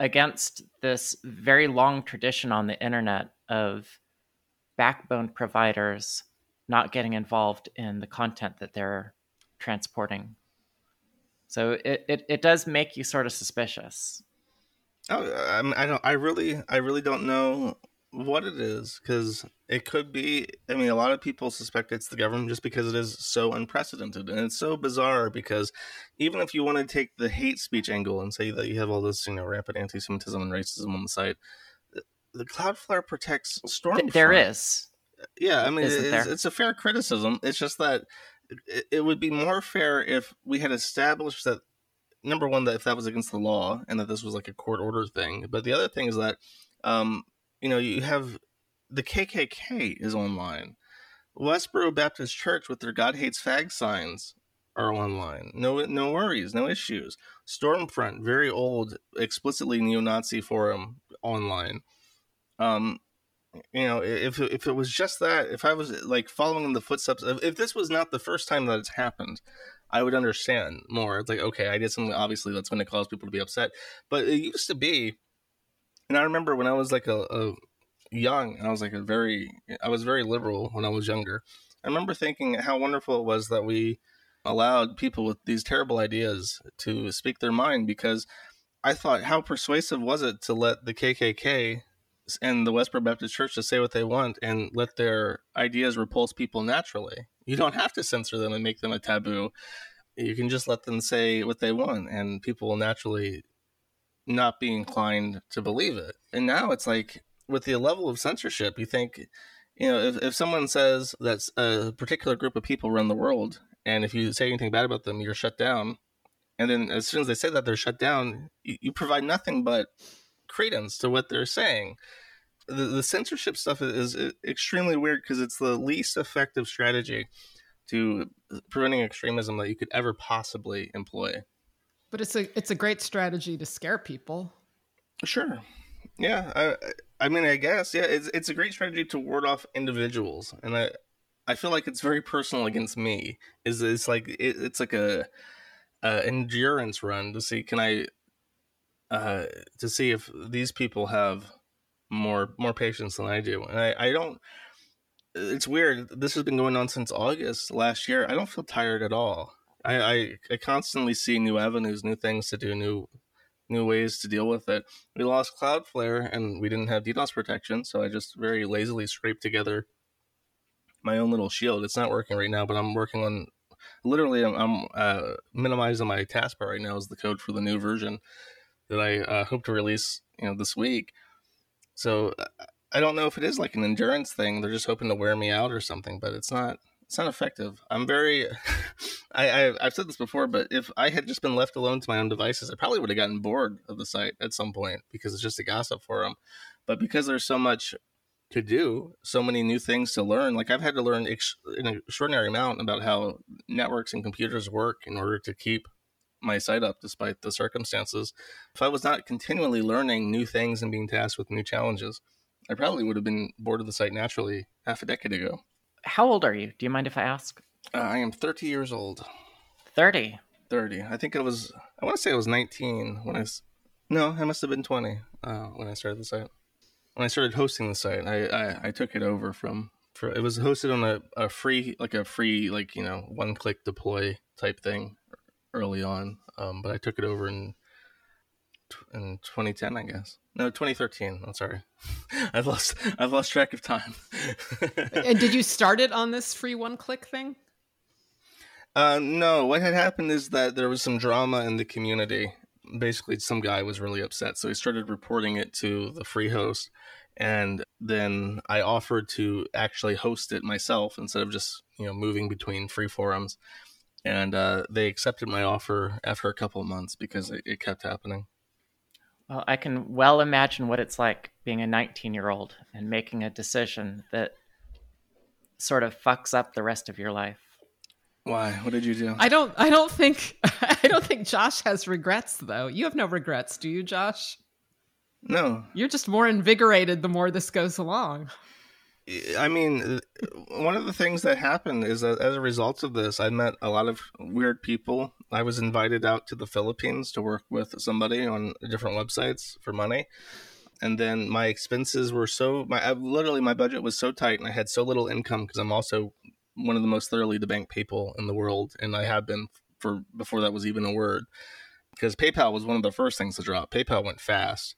against this very long tradition on the internet of backbone providers not getting involved in the content that they're transporting. So it, it, it does make you sort of suspicious. Oh, I, I don't. I really, I really don't know what it is because it could be i mean a lot of people suspect it's the government just because it is so unprecedented and it's so bizarre because even if you want to take the hate speech angle and say that you have all this you know rampant anti-semitism and racism on the site the cloudflare protects storm there is. Yeah i mean it's, it's, a fair criticism it's just that it, it would be more fair if we had established that number one that if that was against the law and that this was like a court order thing but the other thing is that um, you know, you have the KKK is online. Westboro Baptist Church with their God hates fag signs are online. No, no worries, no issues. Stormfront, very old, explicitly neo-Nazi forum online. Um, you know, if if it was just that, if I was like following in the footsteps, if, if this was not the first time that it's happened, I would understand more. It's like, okay, I did something obviously that's going to cause people to be upset, but it used to be and I remember when I was like a, a young, and I was like a very, I was very liberal when I was younger. I remember thinking how wonderful it was that we allowed people with these terrible ideas to speak their mind because I thought how persuasive was it to let the KKK and the Westboro Baptist Church to say what they want and let their ideas repulse people naturally. You don't have to censor them and make them a taboo. You can just let them say what they want and people will naturally not be inclined to believe it. And now it's like with the level of censorship, you think, you know, if, if someone says that a particular group of people run the world, and if you say anything bad about them, you're shut down. And then as soon as they say that they're shut down, you, you provide nothing but credence to what they're saying. The, the censorship stuff is, is extremely weird because it's the least effective strategy to uh, preventing extremism that you could ever possibly employ. But it's a it's a great strategy to scare people. Sure. Yeah. I I mean I guess yeah it's it's a great strategy to ward off individuals and I I feel like it's very personal against me. Is it's like it, it's like a, a endurance run to see can I uh to see if these people have more more patience than I do. And I I don't it's weird. This has been going on since August last year. I don't feel tired at all. I, I, I constantly see new avenues, new things to do, new new ways to deal with it. We lost Cloudflare and we didn't have DDoS protection, so I just very lazily scraped together my own little shield. It's not working right now, but I'm working on. Literally, I'm, I'm uh, minimizing my taskbar right now as the code for the new version that I uh, hope to release, you know, this week. So I don't know if it is like an endurance thing. They're just hoping to wear me out or something, but it's not. It's not effective. I'm very. I, I I've said this before, but if I had just been left alone to my own devices, I probably would have gotten bored of the site at some point because it's just a gossip forum. But because there's so much to do, so many new things to learn. Like I've had to learn ex- an extraordinary amount about how networks and computers work in order to keep my site up despite the circumstances. If I was not continually learning new things and being tasked with new challenges, I probably would have been bored of the site naturally half a decade ago. How old are you? Do you mind if I ask? Uh, I am 30 years old. 30? 30. I think it was, I want to say it was 19 when I, no, I must have been 20 uh, when I started the site. When I started hosting the site, I, I, I took it over from, for, it was hosted on a, a free, like a free, like, you know, one click deploy type thing early on. Um, but I took it over in in 2010, I guess. No, 2013. I'm sorry. I've lost I've lost track of time. and did you start it on this free one click thing? Uh, no, what had happened is that there was some drama in the community. Basically, some guy was really upset, so he started reporting it to the free host, and then I offered to actually host it myself instead of just you know moving between free forums, and uh, they accepted my offer after a couple of months because it, it kept happening. Well, I can well imagine what it's like being a 19 year old and making a decision that sort of fucks up the rest of your life. Why? What did you do? I don't I don't think I don't think Josh has regrets though. You have no regrets, do you, Josh? No. You're just more invigorated the more this goes along. I mean, one of the things that happened is that as a result of this, I met a lot of weird people. I was invited out to the Philippines to work with somebody on different websites for money. And then my expenses were so my literally my budget was so tight and I had so little income because I'm also one of the most thoroughly debanked people in the world and I have been for before that was even a word. Because PayPal was one of the first things to drop. PayPal went fast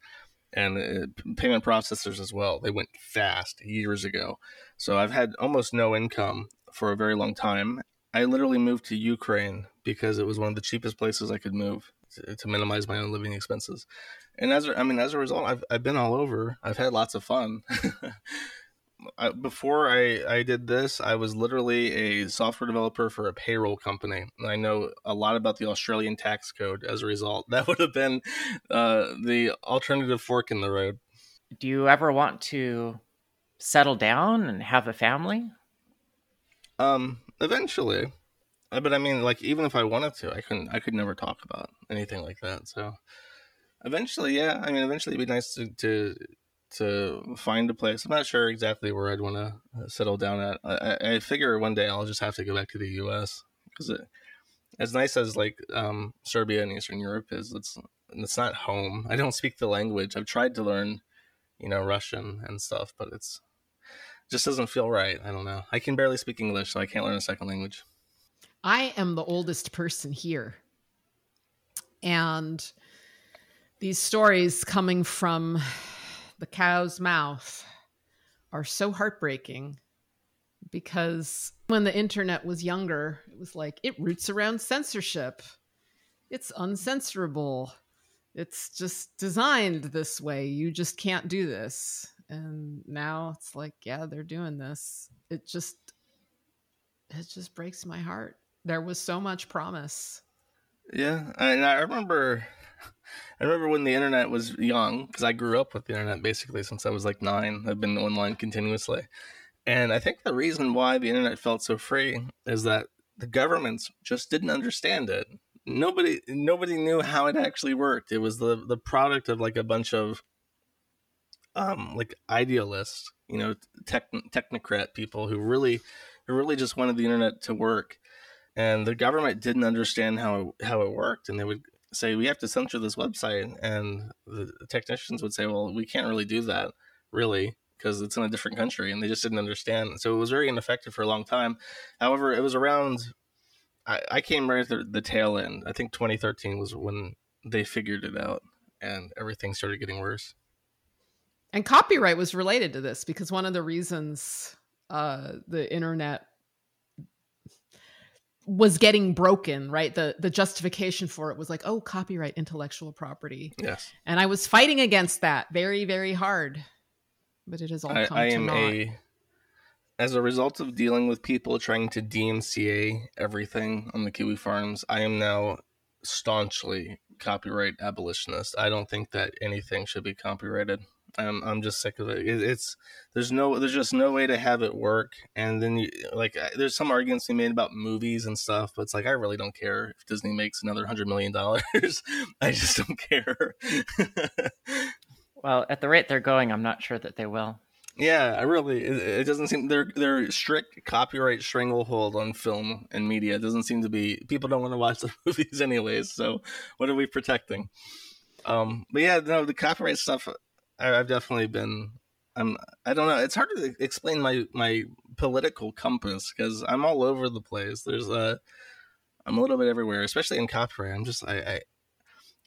and uh, payment processors as well. They went fast years ago. So I've had almost no income for a very long time. I literally moved to Ukraine because it was one of the cheapest places I could move to, to minimize my own living expenses. And as a, I mean, as a result, I've I've been all over. I've had lots of fun. I, before I, I did this, I was literally a software developer for a payroll company. And I know a lot about the Australian tax code as a result. That would have been uh, the alternative fork in the road. Do you ever want to settle down and have a family? Um, eventually. Uh, but I mean, like, even if I wanted to, I couldn't. I could never talk about anything like that. So, eventually, yeah. I mean, eventually, it'd be nice to, to to find a place. I'm not sure exactly where I'd want to uh, settle down at. I, I, figure one day I'll just have to go back to the U.S. because as nice as like um, Serbia and Eastern Europe is, it's it's not home. I don't speak the language. I've tried to learn, you know, Russian and stuff, but it's just doesn't feel right. I don't know. I can barely speak English, so I can't learn a second language. I am the oldest person here, and these stories coming from the cow's mouth are so heartbreaking because when the internet was younger, it was like it routes around censorship. It's uncensorable. It's just designed this way. You just can't do this. And now it's like, yeah, they're doing this. It just it just breaks my heart. There was so much promise. Yeah, and I remember I remember when the internet was young because I grew up with the internet basically since I was like nine. I've been online continuously. And I think the reason why the internet felt so free is that the governments just didn't understand it. Nobody nobody knew how it actually worked. It was the the product of like a bunch of um like idealists, you know, tech, technocrat people who really who really just wanted the internet to work. And the government didn't understand how how it worked and they would say we have to censor this website and the technicians would say well we can't really do that really because it's in a different country and they just didn't understand. So it was very ineffective for a long time. However, it was around I, I came right at the, tail end. I think 2013 was when they figured it out and everything started getting worse. And copyright was related to this because one of the reasons uh, the internet was getting broken, right? The the justification for it was like, oh, copyright, intellectual property. Yes. And I was fighting against that very, very hard. But it has all come I, I to am naught. a as a result of dealing with people trying to DMCA everything on the Kiwi farms, I am now staunchly copyright abolitionist. I don't think that anything should be copyrighted. I'm I'm just sick of it. it. It's there's no there's just no way to have it work. And then you like there's some arguments we made about movies and stuff, but it's like I really don't care if Disney makes another hundred million dollars. I just don't care. well, at the rate they're going, I'm not sure that they will. Yeah, I really it, it doesn't seem their their strict copyright stranglehold on film and media doesn't seem to be people don't want to watch the movies anyways. So what are we protecting? Um, but yeah, no, the copyright stuff I've definitely been. I'm. I don't know. It's hard to explain my my political compass because I'm all over the place. There's a. I'm a little bit everywhere, especially in copyright. I'm just I, I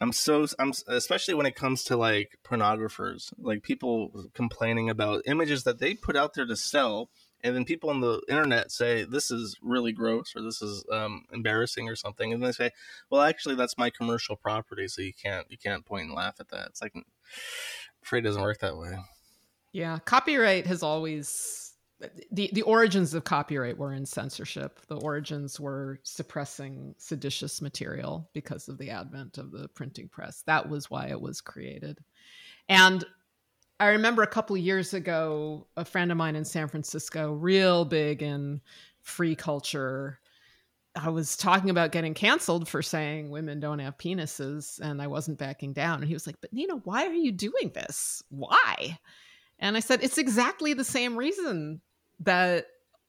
I'm so I'm especially when it comes to like pornographers, like people complaining about images that they put out there to sell, and then people on the internet say this is really gross or this is um, embarrassing or something, and they say, well, actually, that's my commercial property, so you can't you can't point and laugh at that. It's like afraid doesn't work that way. Yeah, copyright has always the the origins of copyright were in censorship. The origins were suppressing seditious material because of the advent of the printing press. That was why it was created. And I remember a couple years ago, a friend of mine in San Francisco, real big in free culture, I was talking about getting canceled for saying women don't have penises and I wasn't backing down. And he was like, But Nina, why are you doing this? Why? And I said, It's exactly the same reason that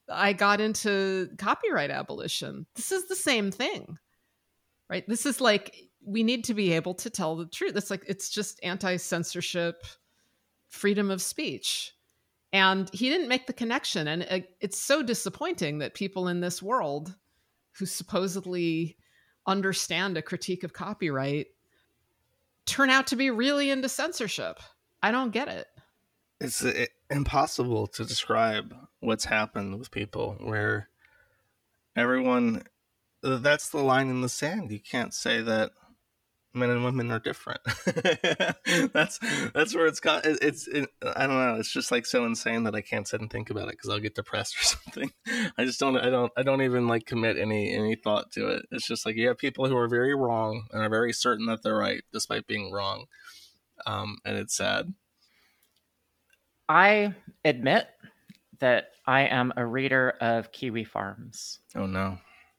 I got into copyright abolition. This is the same thing, right? This is like, we need to be able to tell the truth. It's like, it's just anti censorship, freedom of speech. And he didn't make the connection. And it's so disappointing that people in this world who supposedly understand a critique of copyright turn out to be really into censorship. I don't get it. It's uh, impossible to describe what's happened with people where everyone that's the line in the sand. You can't say that men and women are different. that's that's where it's got. It, it's it, I don't know. It's just like so insane that I can't sit and think about it because I'll get depressed or something. I just don't. I don't. I don't even like commit any any thought to it. It's just like you have people who are very wrong and are very certain that they're right despite being wrong, um, and it's sad. I admit that I am a reader of Kiwi Farms. Oh no.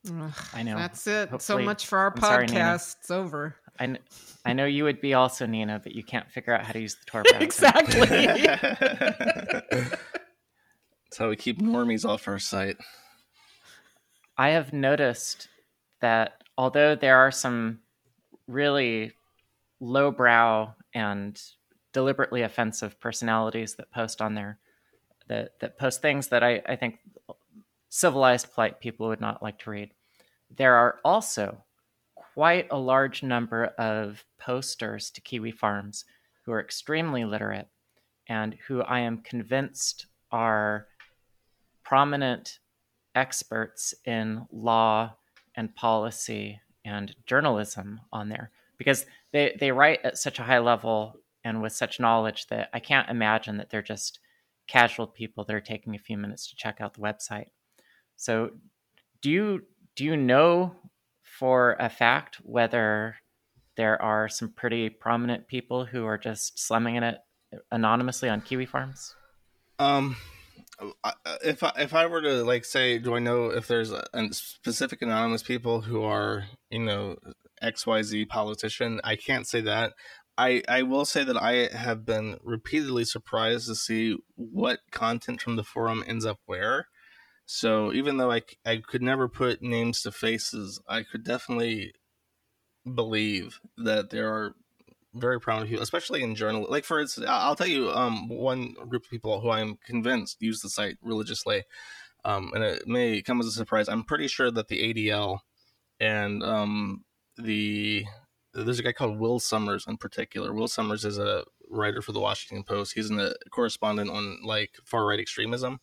Ugh, I know. That's it. Hopefully, so much for our I'm podcast. Sorry, it's over. I, I know you would be also Nina, but you can't figure out how to use the Tor browser. exactly. That's how we keep normies off our site. I have noticed that although there are some really lowbrow and deliberately offensive personalities that post on there, that that post things that I, I think civilized, polite people would not like to read. There are also quite a large number of posters to Kiwi Farms who are extremely literate and who I am convinced are prominent experts in law and policy and journalism on there because they, they write at such a high level and with such knowledge that I can't imagine that they're just casual people that are taking a few minutes to check out the website. So do you do you know for a fact whether there are some pretty prominent people who are just slumming in it anonymously on Kiwi farms? Um, if I, if I were to like say, do I know if there's a, a specific anonymous people who are you know X Y Z politician? I can't say that. I I will say that I have been repeatedly surprised to see what content from the forum ends up where. So even though I, I could never put names to faces, I could definitely believe that there are very of you, especially in journal. Like for instance, I'll tell you, um, one group of people who I'm convinced use the site religiously, um, and it may come as a surprise. I'm pretty sure that the ADL and um, the there's a guy called Will Summers in particular. Will Summers is a writer for the Washington Post. He's a correspondent on like far right extremism,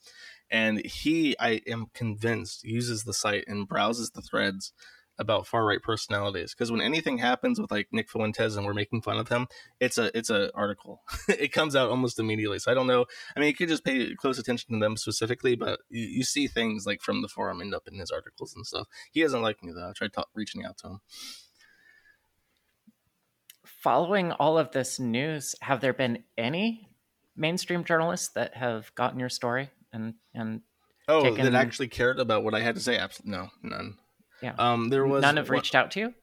and he, I am convinced, uses the site and browses the threads about far right personalities because when anything happens with like Nick Fuentes and we're making fun of him, it's a it's a article. it comes out almost immediately. So I don't know. I mean, you could just pay close attention to them specifically, but you, you see things like from the forum end up in his articles and stuff. He doesn't like me though. I tried talk, reaching out to him. Following all of this news, have there been any mainstream journalists that have gotten your story and and oh taken... that actually cared about what I had to say? Absolutely no, none. Yeah. Um, there was none have reached out to you.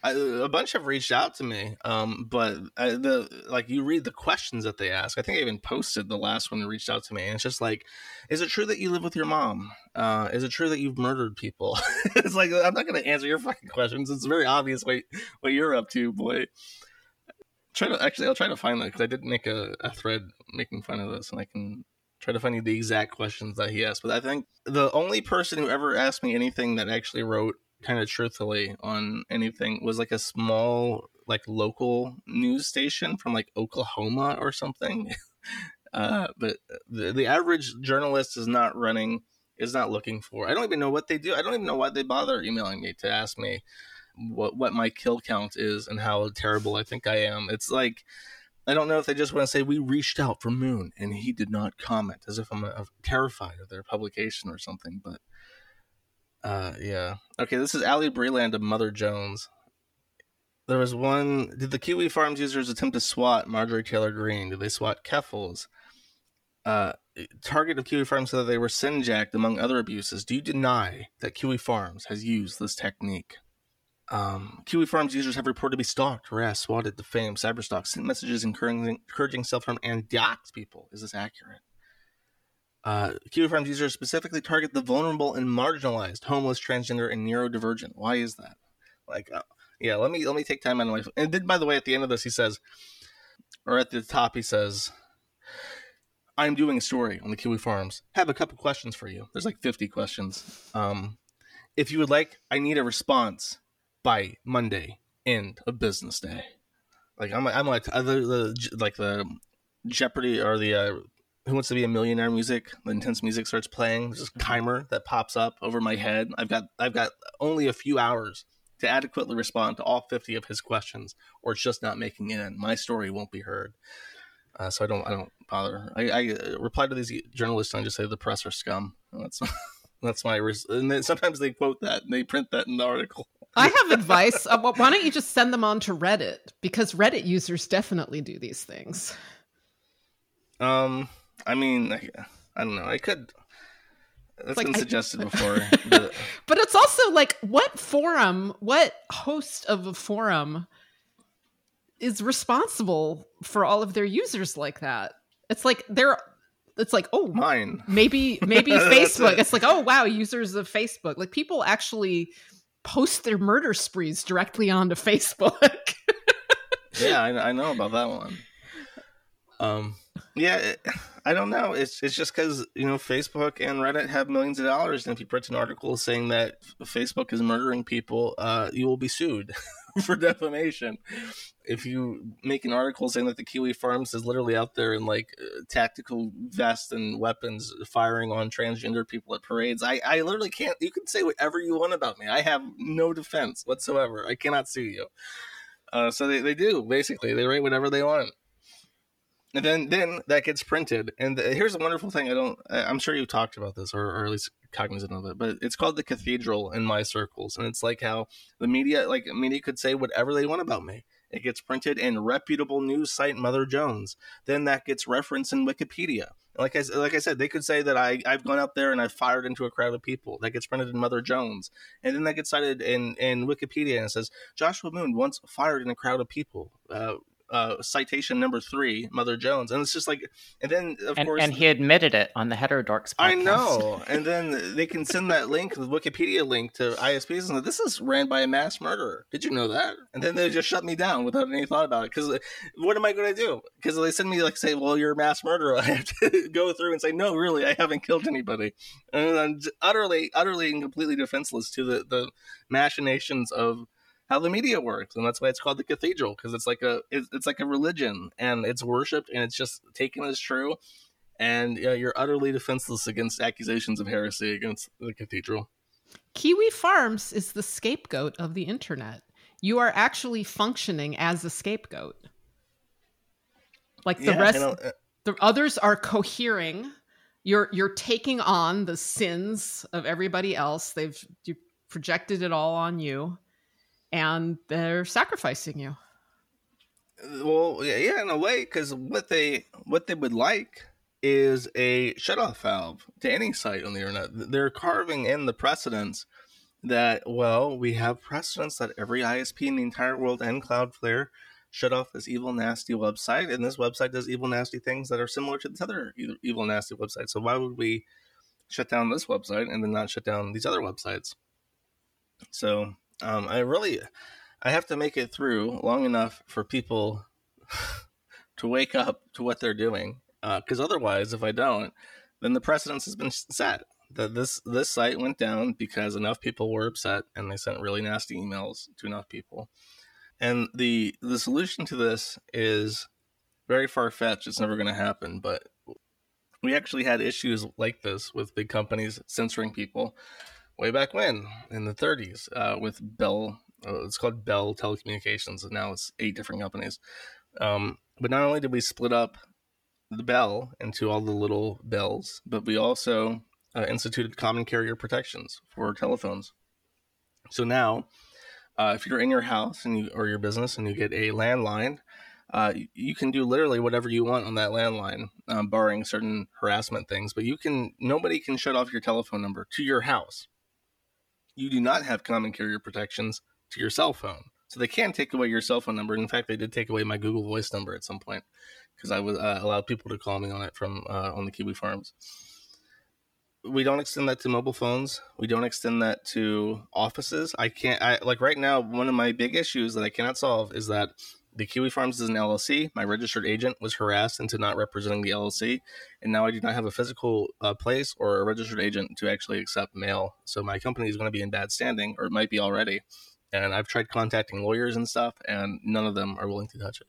I, a bunch have reached out to me, um, but I, the like you read the questions that they ask. I think I even posted the last one that reached out to me, and it's just like, is it true that you live with your mom? Uh, is it true that you've murdered people? it's like I'm not going to answer your fucking questions. It's very obvious what what you're up to, boy. Try to actually, I'll try to find that because I did make a, a thread making fun of this, and I can try to find the exact questions that he asked. But I think the only person who ever asked me anything that actually wrote kind of truthfully on anything was like a small like local news station from like Oklahoma or something. uh, but the, the average journalist is not running is not looking for. I don't even know what they do. I don't even know why they bother emailing me to ask me what what my kill count is and how terrible I think I am. It's like I don't know if they just want to say we reached out for Moon and he did not comment, as if I'm uh, terrified of their publication or something. But uh, yeah, okay. This is Ali Breland of Mother Jones. There was one. Did the Kiwi Farms users attempt to swat Marjorie Taylor Greene? Did they swat Keffals? Uh, target of Kiwi Farms said that they were simjacked among other abuses. Do you deny that Kiwi Farms has used this technique? Um, Kiwi Farms users have reported to be stalked, harassed, swatted, defamed, cyberstalked, sent messages encouraging, encouraging self harm, and doxed people. Is this accurate? Uh, Kiwi Farms users specifically target the vulnerable and marginalized, homeless, transgender, and neurodivergent. Why is that? Like, uh, yeah, let me let me take time out my. And then, by the way, at the end of this, he says, or at the top, he says, "I'm doing a story on the Kiwi Farms. Have a couple questions for you. There's like 50 questions. Um, if you would like, I need a response." By Monday end of business day. Like I'm, I'm like the, the like the Jeopardy or the uh, Who Wants to Be a Millionaire music. The intense music starts playing. There's a timer that pops up over my head. I've got I've got only a few hours to adequately respond to all 50 of his questions, or it's just not making it in. My story won't be heard. Uh, so I don't I don't bother. I, I reply to these journalists and I just say the press are scum. That's that's my res- and then sometimes they quote that and they print that in the article. I have advice. Uh, why don't you just send them on to Reddit? Because Reddit users definitely do these things. Um, I mean, I, I don't know. I could. That's like, been suggested I, before. but... but it's also like, what forum, what host of a forum is responsible for all of their users like that? It's like they're it's like oh mine maybe maybe facebook it. it's like oh wow users of facebook like people actually post their murder sprees directly onto Facebook. yeah, I, I, know about that one. Um, yeah, it, I don't know. It's it's just because you know Facebook and Reddit have millions of dollars, and if you print an article saying that Facebook is murdering people, uh, you will be sued for defamation. If you make an article saying that the Kiwi Farms is literally out there in like uh, tactical vests and weapons firing on transgender people at parades, I, I literally can't. You can say whatever you want about me. I have no defense whatsoever. I cannot sue you. Uh, so they, they do basically. They write whatever they want and then then that gets printed and the, here's a wonderful thing i don't i'm sure you've talked about this or, or at least cognizant of it but it's called the cathedral in my circles and it's like how the media like media could say whatever they want about me it gets printed in reputable news site mother jones then that gets referenced in wikipedia like I, like I said, they could say that I, I've gone up there and I've fired into a crowd of people. That gets printed in Mother Jones. And then that gets cited in, in Wikipedia and it says, Joshua Moon once fired in a crowd of people. Uh, uh, citation number three, Mother Jones, and it's just like, and then of and, course, and he admitted it on the Heterodorks. Podcast. I know, and then they can send that link, the Wikipedia link to ISPs, and this is ran by a mass murderer. Did you know that? And then they just shut me down without any thought about it. Because uh, what am I going to do? Because they send me like say, well, you're a mass murderer. I have to go through and say, no, really, I haven't killed anybody, and I'm utterly, utterly, and completely defenseless to the the machinations of how the media works, and that's why it's called the cathedral because it's like a it's, it's like a religion and it's worshipped and it's just taken as true, and yeah, you're utterly defenseless against accusations of heresy against the cathedral. Kiwi Farms is the scapegoat of the internet. You are actually functioning as a scapegoat. Like the yeah, rest, you know, uh, the others are cohering. You're you're taking on the sins of everybody else. They've you projected it all on you and they're sacrificing you. Well, yeah, in a way, because what they what they would like is a shutoff valve to any site on the internet. They're carving in the precedence that well, we have precedence that every ISP in the entire world and Cloudflare shut off this evil nasty website, and this website does evil nasty things that are similar to this other evil nasty website. So why would we shut down this website and then not shut down these other websites? So um, I really, I have to make it through long enough for people to wake up to what they're doing. Because uh, otherwise, if I don't, then the precedence has been set. That this this site went down because enough people were upset and they sent really nasty emails to enough people. And the the solution to this is very far fetched. It's never going to happen. But we actually had issues like this with big companies censoring people way back when in the 30s uh, with Bell. Uh, it's called Bell Telecommunications, and now it's eight different companies. Um, but not only did we split up the Bell into all the little bells, but we also uh, instituted common carrier protections for telephones. So now, uh, if you're in your house and you, or your business and you get a landline, uh, you can do literally whatever you want on that landline, um, barring certain harassment things. But you can nobody can shut off your telephone number to your house you do not have common carrier protections to your cell phone. So they can take away your cell phone number. In fact, they did take away my Google Voice number at some point because I was uh, allowed people to call me on it from uh, on the Kiwi Farms. We don't extend that to mobile phones. We don't extend that to offices. I can't. I like right now. One of my big issues that I cannot solve is that the Kiwi Farms is an LLC. My registered agent was harassed into not representing the LLC, and now I do not have a physical uh, place or a registered agent to actually accept mail. So my company is going to be in bad standing, or it might be already. And I've tried contacting lawyers and stuff, and none of them are willing to touch it.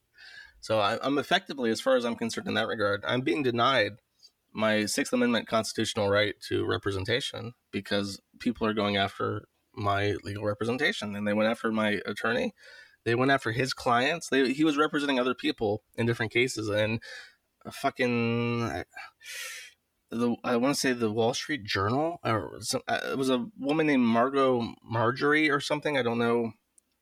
So I, I'm effectively, as far as I'm concerned in that regard, I'm being denied my Sixth Amendment constitutional right to representation because people are going after my legal representation, and they went after my attorney they went after his clients. They, he was representing other people in different cases, and fucking the I want to say the Wall Street Journal or some, uh, it was a woman named Margot Marjorie or something. I don't know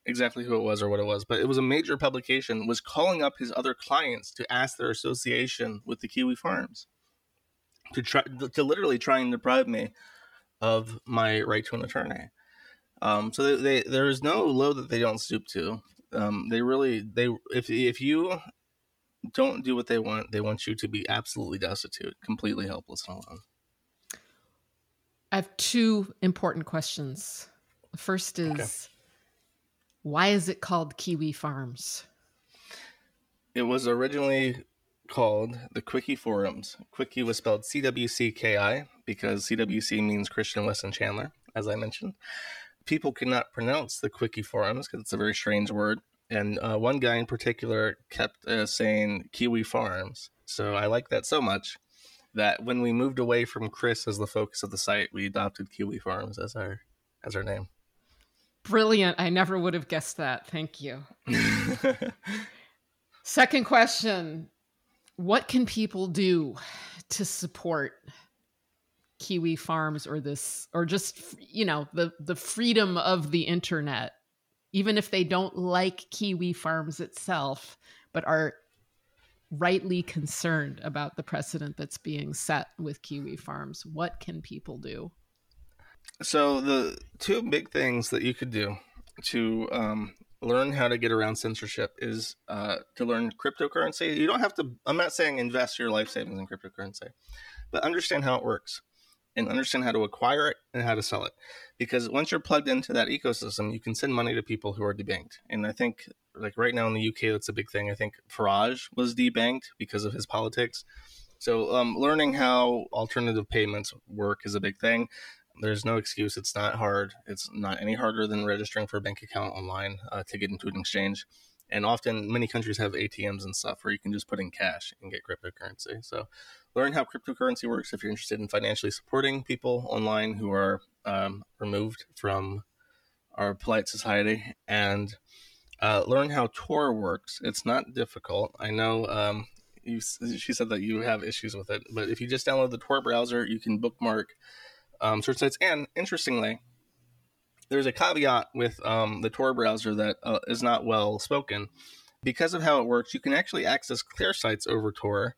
exactly who it was or what it was, but it was a major publication was calling up his other clients to ask their association with the Kiwi Farms to try to literally try and deprive me of my right to an attorney. Um, so they, they, there is no low that they don't stoop to. Um, they really they if if you don't do what they want, they want you to be absolutely destitute, completely helpless and alone. I have two important questions. The first is okay. why is it called Kiwi Farms? It was originally called the Quickie Forums. Quickie was spelled C W C K I because CWC means Christian Weston Chandler, as I mentioned people could not pronounce the Quickie forums because it's a very strange word. And uh, one guy in particular kept uh, saying Kiwi Farms. So I like that so much that when we moved away from Chris as the focus of the site, we adopted Kiwi Farms as our as our name. Brilliant. I never would have guessed that. Thank you. Second question What can people do to support kiwi farms or this or just you know the the freedom of the internet even if they don't like kiwi farms itself but are rightly concerned about the precedent that's being set with kiwi farms what can people do so the two big things that you could do to um, learn how to get around censorship is uh, to learn cryptocurrency. You don't have to. I'm not saying invest your life savings in cryptocurrency, but understand how it works and understand how to acquire it and how to sell it. Because once you're plugged into that ecosystem, you can send money to people who are debanked. And I think, like right now in the UK, that's a big thing. I think Farage was debanked because of his politics. So, um, learning how alternative payments work is a big thing. There's no excuse. It's not hard. It's not any harder than registering for a bank account online uh, to get into an exchange and often many countries have ATMs and stuff where you can just put in cash and get cryptocurrency. So learn how cryptocurrency works if you're interested in financially supporting people online who are um, removed from our polite society and uh, learn how Tor works. It's not difficult. I know um, you, she said that you have issues with it, but if you just download the Tor browser, you can bookmark um, certain sites. And interestingly, there's a caveat with um, the Tor browser that uh, is not well spoken. Because of how it works, you can actually access clear sites over Tor.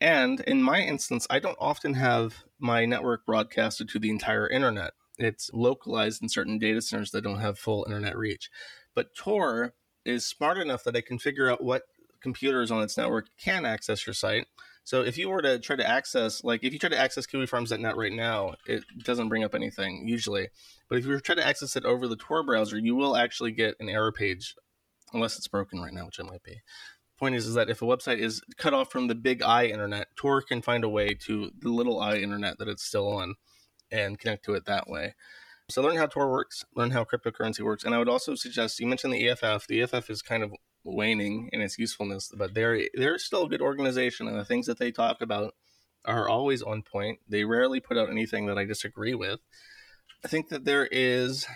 And in my instance, I don't often have my network broadcasted to the entire internet. It's localized in certain data centers that don't have full internet reach. But Tor is smart enough that it can figure out what computers on its network can access your site so if you were to try to access, like if you try to access kiwifarms.net right now, it doesn't bring up anything usually. But if you try to access it over the Tor browser, you will actually get an error page, unless it's broken right now, which it might be. Point is, is that if a website is cut off from the big I internet, Tor can find a way to the little I internet that it's still on and connect to it that way. So learn how Tor works, learn how cryptocurrency works, and I would also suggest you mentioned the EFF. The EFF is kind of waning in its usefulness, but they're they're still a good organization, and the things that they talk about are always on point. They rarely put out anything that I disagree with. I think that there is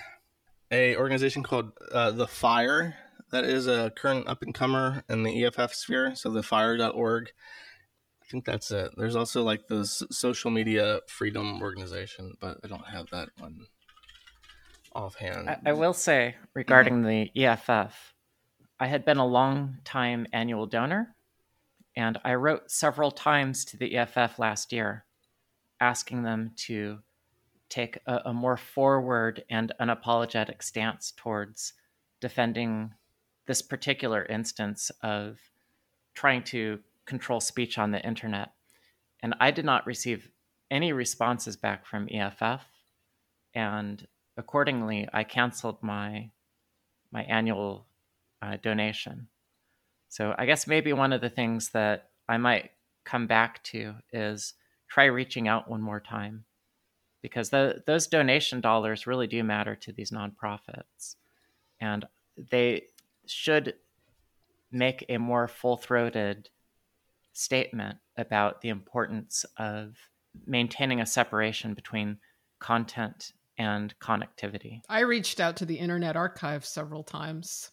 a organization called uh, the Fire that is a current up and comer in the EFF sphere. So the Fire.org. I think that's it. There's also like the social media freedom organization, but I don't have that one offhand. I, I will say regarding mm-hmm. the EFF, I had been a long time annual donor, and I wrote several times to the EFF last year asking them to take a, a more forward and unapologetic stance towards defending this particular instance of trying to control speech on the internet. And I did not receive any responses back from EFF. And accordingly, I canceled my my annual uh, donation. So I guess maybe one of the things that I might come back to is try reaching out one more time because the, those donation dollars really do matter to these nonprofits and they should make a more full-throated statement about the importance of maintaining a separation between content and connectivity. I reached out to the Internet Archive several times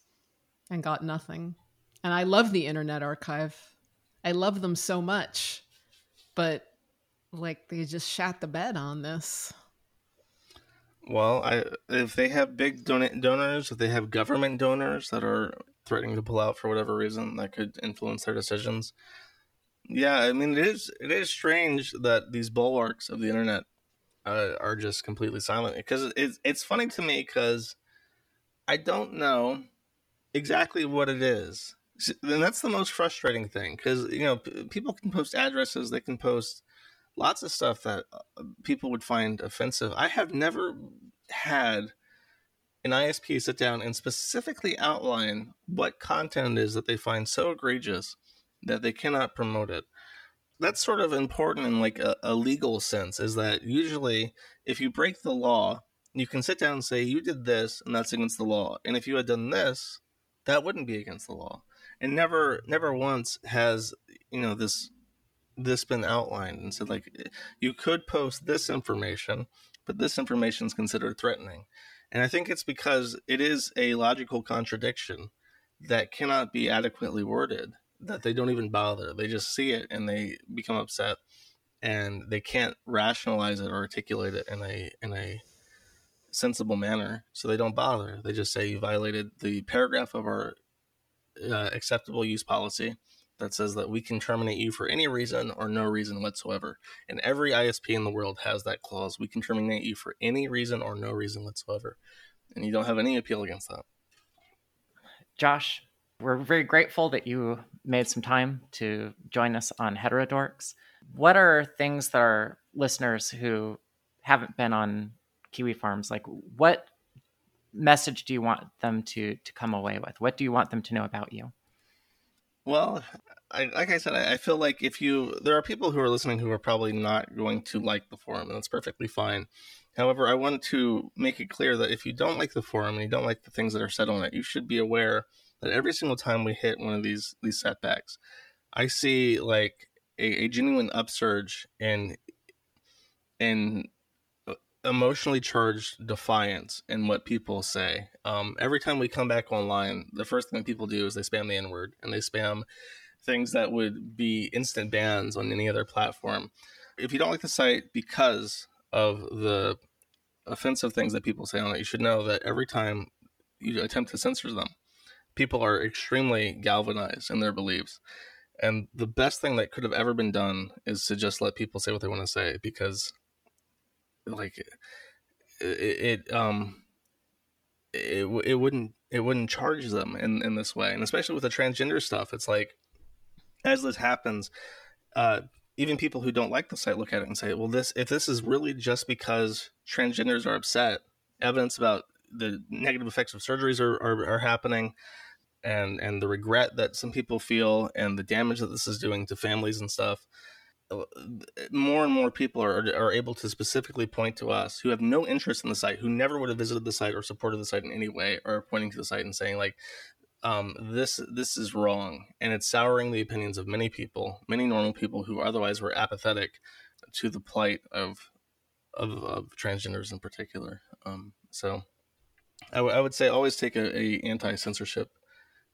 and got nothing. And I love the Internet Archive. I love them so much. But like they just shat the bed on this. Well, I if they have big don- donors, if they have government donors that are threatening to pull out for whatever reason, that could influence their decisions. Yeah, I mean it is it is strange that these bulwarks of the internet uh, are just completely silent because it's it's funny to me because I don't know exactly what it is. And that's the most frustrating thing because, you know, people can post addresses, they can post lots of stuff that uh, people would find offensive. I have never had an ISP sit down and specifically outline what content is that they find so egregious that they cannot promote it. That's sort of important in like a, a legal sense, is that usually if you break the law, you can sit down and say, you did this and that's against the law. And if you had done this, that wouldn't be against the law. And never, never once has you know this this been outlined and said like you could post this information, but this information is considered threatening. And I think it's because it is a logical contradiction that cannot be adequately worded that they don't even bother. They just see it and they become upset and they can't rationalize it or articulate it in a in a sensible manner, so they don't bother. They just say you violated the paragraph of our uh, acceptable use policy that says that we can terminate you for any reason or no reason whatsoever. And every ISP in the world has that clause. We can terminate you for any reason or no reason whatsoever. And you don't have any appeal against that. Josh, we're very grateful that you made some time to join us on Heterodorks. What are things that our listeners who haven't been on Kiwi Farms, like what message do you want them to to come away with? What do you want them to know about you? Well, I, like I said, I, I, feel like if you there are people who are listening who are probably not going to like the forum, and that's perfectly fine. However, I want to make it clear that if you don't like the forum and you don't like the things that are said on it, you should be aware that every single time we hit one of these these setbacks, I see like a, a genuine upsurge in in emotionally charged defiance in what people say. Um, every time we come back online, the first thing people do is they spam the N word and they spam things that would be instant bans on any other platform. If you don't like the site because of the offensive things that people say on it, you should know that every time you attempt to censor them, people are extremely galvanized in their beliefs. And the best thing that could have ever been done is to just let people say what they want to say because like it, it um it, it wouldn't it wouldn't charge them in in this way. And especially with the transgender stuff it's like as this happens uh even people who don't like the site look at it and say well this if this is really just because transgenders are upset evidence about the negative effects of surgeries are, are, are happening and and the regret that some people feel and the damage that this is doing to families and stuff more and more people are, are able to specifically point to us who have no interest in the site, who never would have visited the site or supported the site in any way, are pointing to the site and saying like, um, "This this is wrong," and it's souring the opinions of many people, many normal people who otherwise were apathetic to the plight of of, of transgenders in particular. Um, so, I, w- I would say always take a, a anti censorship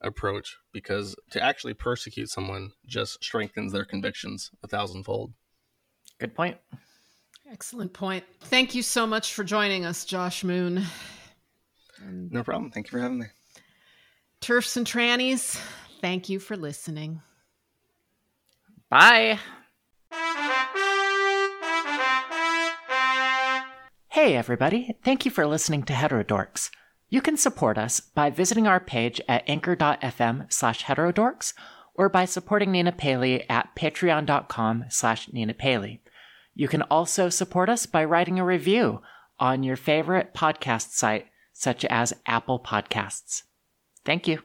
approach because to actually persecute someone just strengthens their convictions a thousandfold. Good point. Excellent point. Thank you so much for joining us, Josh Moon. no problem. Thank you for having me. TERFs and trannies, thank you for listening. Bye. Hey, everybody. Thank you for listening to Heterodorks. You can support us by visiting our page at anchor.fm slash heterodorks or by supporting Nina Paley at patreon.com slash Nina Paley. You can also support us by writing a review on your favorite podcast site, such as Apple Podcasts. Thank you.